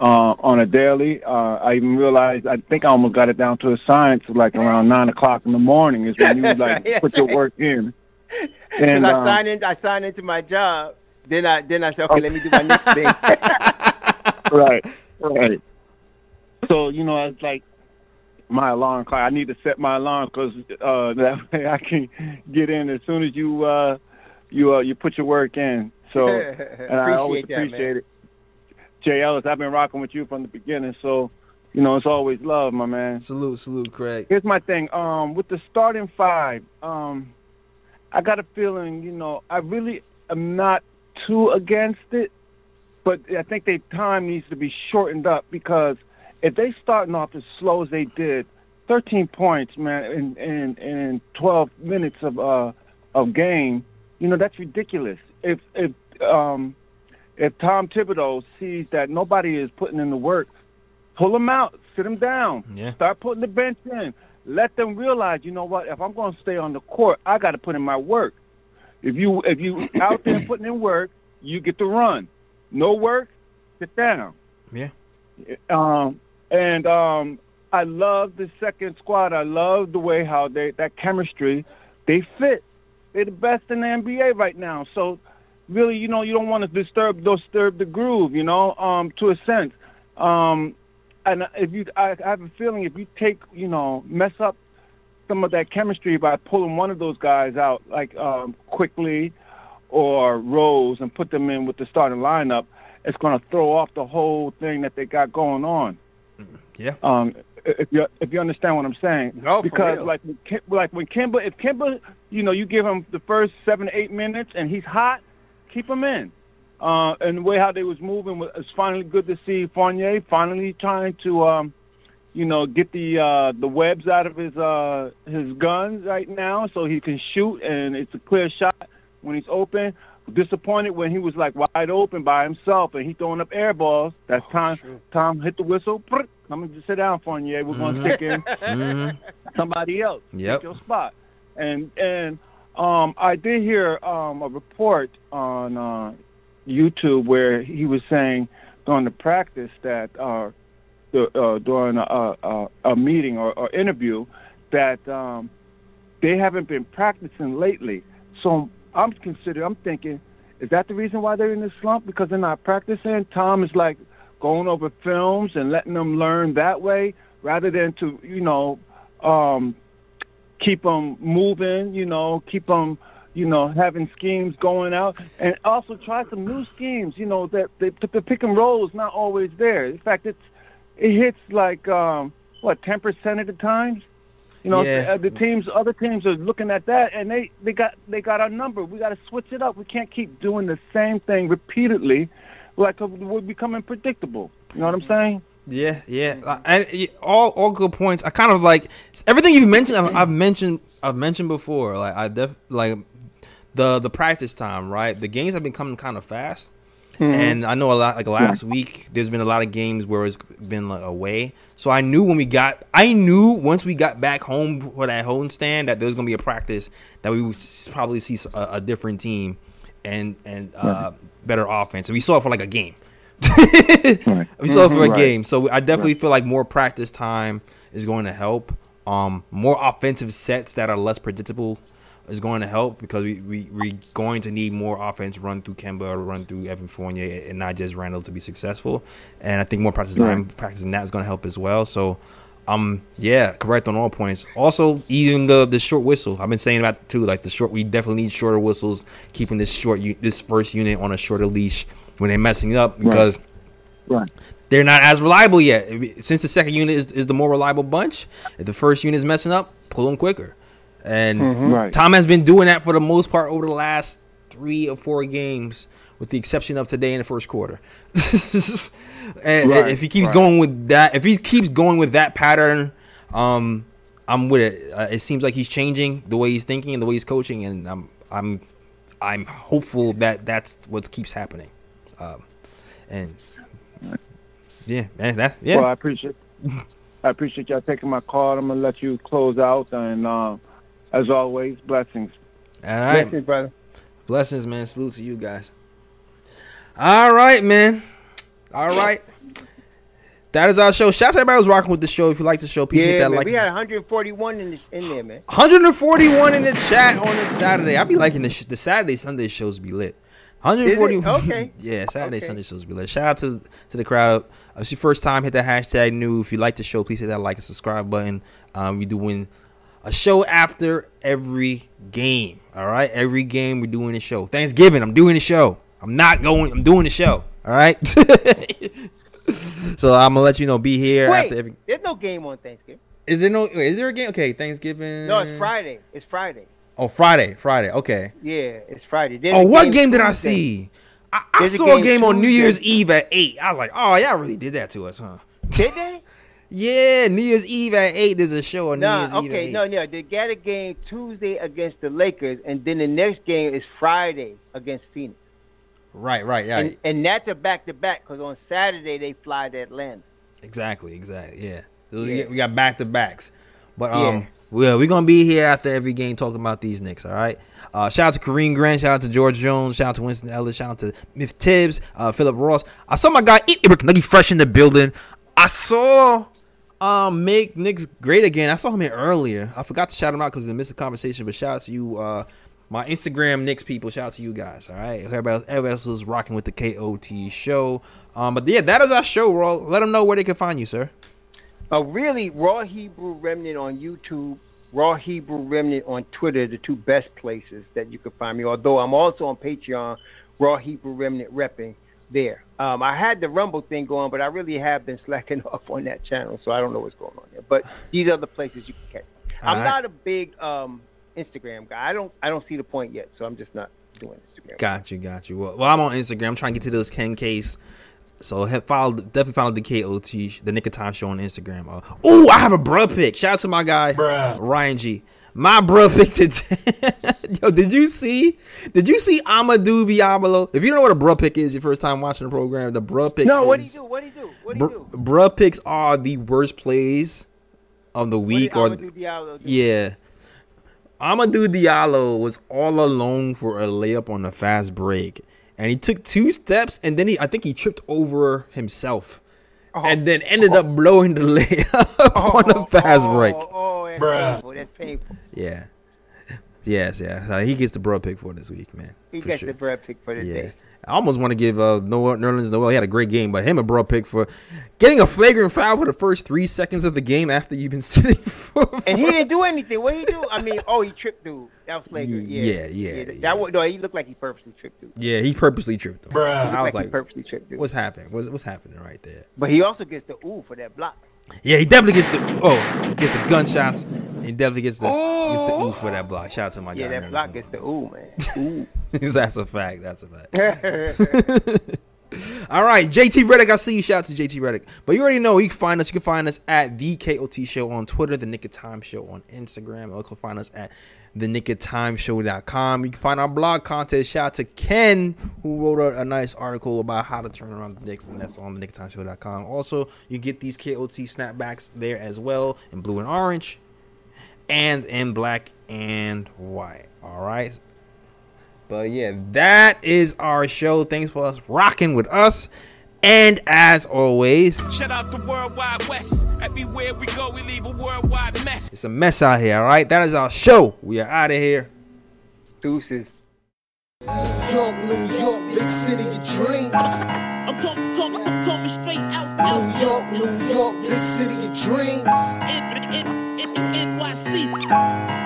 uh, on a daily. Uh, I even realized I think I almost got it down to a science, like around nine o'clock in the morning is when you like Yeah. put your work in. And I um, signed in, I signed into my job. Then I then I said, okay, let me do my next thing. right, right. So you know, it's like my alarm clock. I need to set my alarm because uh, that way I can get in as soon as you uh, you uh, you put your work in. So, and I always Appreciate that, man. it. Jay Ellis, I've been rocking with you from the beginning, so you know it's always love, my man. Salute, salute, Craig. Here's my thing. Um, with the starting five, um, I got a feeling, you know, I really am not too against it, but I think their time needs to be shortened up because if they starting off as slow as they did, 13 points, man, in in, in 12 minutes of uh of game, you know, that's ridiculous. If if um if Tom Thibodeau sees that nobody is putting in the work, pull them out, sit them down, Yeah. start putting the bench in. Let them realize, you know what? If I'm going to stay on the court, I got to put in my work. If you if you out there putting in work, you get to run. No work, sit down. Yeah. Um, and um, I love the second squad. I love the way how they that chemistry, they fit. They're the best in the NBA right now. So really, you know, you don't want to disturb disturb the groove. You know, um, to a sense. Um, and if you, I, I have a feeling if you take, you know, mess up some of that chemistry by pulling one of those guys out, like um, Quickley or Rose, and put them in with the starting lineup, it's going to throw off the whole thing that they got going on. Yeah. Um, if you if you understand what I'm saying, No, for because like like when Kemba, if Kemba, you know, you give him the first seven eight minutes and he's hot, keep him in. uh, and the way how they was moving was it's finally good to see Fournier finally trying to, um, you know, get the uh, the webs out of his uh, his guns right now, so he can shoot, and it's a clear shot when he's open. Disappointed when he was like wide open by himself, and he throwing up air balls. That's time. Tom hit the whistle. I'm gonna just sit down, Fournier. We're gonna stick in Mhm. somebody else. Yep. Take your spot. And and um, I did hear um, a report on uh, YouTube where he was saying during the practice that uh, the, uh, during a, a, a meeting or, or interview that um, they haven't been practicing lately. So I'm considering. I'm thinking, is that the reason why they're in this slump? Because they're not practicing. Tom is like going over films and letting them learn that way, rather than to you know um, keep them moving. You know, keep them you know having schemes going out, and also try some new schemes. You know that the, the pick and roll is not always there. In fact, it's it hits like um, what ten percent of the times. You know, Yeah. uh, the teams, other teams are looking at that, and they they got they got our number. We got to switch it up. We can't keep doing the same thing repeatedly, like uh, we're becoming predictable. You know what I'm saying? Yeah, yeah, Uh, and all all good points. I kind of like everything you've mentioned. I've, I've mentioned I've mentioned before. Like I def like the the practice time. Right, the games have been coming kind of fast, and I know a lot. Like last week, there's been a lot of games where it's been like away. So I knew when we got, I knew once we got back home for that home stand that there was gonna be a practice that we would probably see a different team and and uh, better offense. And we saw it for like a game. We saw it for a Right. game, so I definitely feel like more practice time is going to help. Um, more offensive sets that are less predictable is going to help because we we we going to need more offense run through Kemba, or run through Evan Fournier, and not just Randle to be successful. And I think more practice time, practicing that is going to help as well. So. Um. Yeah. Correct on all points. Also, even the the short whistle. I've been saying that too. Like the short, we definitely need shorter whistles. Keeping this short, this first unit on a shorter leash when they're messing up because Right. they're not as reliable yet. Since the second unit is, is the more reliable bunch, if the first unit is messing up, pull them quicker. And Right. Tom has been doing that for the most part over the last three or four games, with the exception of today in the first quarter. and Right, if he keeps right. going with that, if he keeps going with that pattern, um, I'm with it. Uh, it seems like he's changing the way he's thinking and the way he's coaching, and I'm I'm I'm hopeful that that's what keeps happening. Um, and yeah, man, that yeah. Well, I appreciate I appreciate y'all taking my call. I'm gonna let you close out, and uh, as always, blessings. All right. Blessings, brother. Blessings, man. Salute to you guys. All right, man. All right. That is our show. Shout out to everybody who's rocking with the show. If you like the show, please hit that man. like. We had 141 in, this, in there, man. 141 in the chat on this Saturday. I be liking the sh- the Saturday Sunday shows be lit. 140. Okay. yeah, Saturday Okay. Sunday shows be lit. Shout out to to the crowd. Uh, it's your first time. Hit that hashtag new. If you like the show, please hit that like and subscribe button. Um, we doing a show after every game. All right, every game we're doing a show. Thanksgiving, I'm doing the show. I'm not going. I'm doing the show. All right. so I'm gonna let you know. Be here Wait, after every. there's no game on Thanksgiving. Is there no? Wait, is there a game? Okay, Thanksgiving. No, it's Friday. It's Friday. Oh, Friday, Friday. Okay. Yeah, it's Friday. There's Oh, a what game did I see? I, a saw a game game on New Year's Eve at eight. I was like, oh, y'all really did that to us, huh? Did they? Yeah, New Year's Eve at eight. There's a show on New Year's Nah, Eve okay, no, no. They got a game Tuesday against the Lakers, and then the next game is Friday against Phoenix. Right, right, right. And, and that's a back to back because on Saturday they fly to Atlanta. exactly, exactly. Yeah. We Yeah. we got back to backs, but Yeah. um, well, we're gonna be here after every game talking about these Knicks. All right. Uh, shout out to Kareem Grant. Shout out to George Jones. Shout out to Winston Ellis. Shout out to Myth Tibbs. Uh, Philip Ross. I saw my guy Ibrik Nuggy fresh in the building. I saw um make Knicks great again. I saw him here earlier. I forgot to shout him out because I missed the conversation. But shout out to you, uh, my Instagram Knicks people. Shout out to you guys. All right, everybody else, everybody else is rocking with the KOT show. Um, but yeah, that is our show. Raw. Let them know where they can find you, sir. Uh, really, Raw Hebrew Remnant on YouTube, Raw Hebrew Remnant on Twitter, the two best places that you can find me. Although I'm also on Patreon, Raw Hebrew Remnant repping there. Um, I had the Rumble thing going, but I really have been slacking off on that channel, so I don't know what's going on there. But these are the places you can catch. I'm Alright. not a big um, Instagram guy. I don't I don't see the point yet, so I'm just not doing Instagram. Got you, got you. Well, well, I'm on Instagram. I'm trying to get to those 10Ks. So have follow, definitely follow the KOT, the Knick of Time show on Instagram. Uh, oh, I have a bruh pick. Shout out to my guy, Ryan G. My bruh pick today. Yo, did you see? Did you see Amadou Diablo? If you don't know what a bruh pick is, your first time watching the program, the bruh pick No, is, what do you do? What do you do? What do you do? bruh picks are the worst plays of the week or do? yeah. Amadou Diallo was all alone for a layup on a fast break. And he took two steps and then he I think he tripped over himself. Oh. And then ended up blowing the layup oh. on a fast break. Oh, That's painful. Yeah. Yes, yeah. Uh, he gets the bro pick for this week, man. He gets sure. the bread pick for the Yeah. day. I almost want to give uh, Noah Nerlens Noel. He had a great game, but him a bro pick for getting a flagrant foul for the first three seconds of the game after you've been sitting for. And he didn't do anything. What he do? I mean, oh, he tripped dude. That was flagrant. Yeah, Yeah, yeah, That yeah. was, no, he looked like he purposely tripped dude. yeah, he purposely tripped him. He I was he like, purposely tripped dude. what's happening? What's what's happening right there? But he also gets the ooh for that block. Yeah, he definitely gets the oh, gets the gunshots. He definitely gets the gets the ooh for that oh. block. Shout out to my Yeah, guy. that block gets the ooh, man. Ooh. That's a fact. That's a fact. All right, JT Reddick. I see you. Shout out to JT Reddick. But you already know you can find us. You can find us at the KOT Show on Twitter, the Knick of Time Show on Instagram. You can find us at the Knick of Time You can find our blog content. Shout out to Ken who wrote a, a nice article about how to turn around the Knicks, and that's on the Knick of Time Also, you get these KOT snapbacks there as well in blue and orange, and in black and white. All right. But yeah, that is our show. Thanks for us rocking with us. And as always, Shout out the World Wide West. Everywhere we go, we leave a worldwide mess. it's a mess out here, all right? That is our show. We are out of here. Deuces. York, New York, big city of dreams. I'm coming, coming, I'm coming straight out, out, New York, New York, big city of dreams. N- N- N- N- NYC.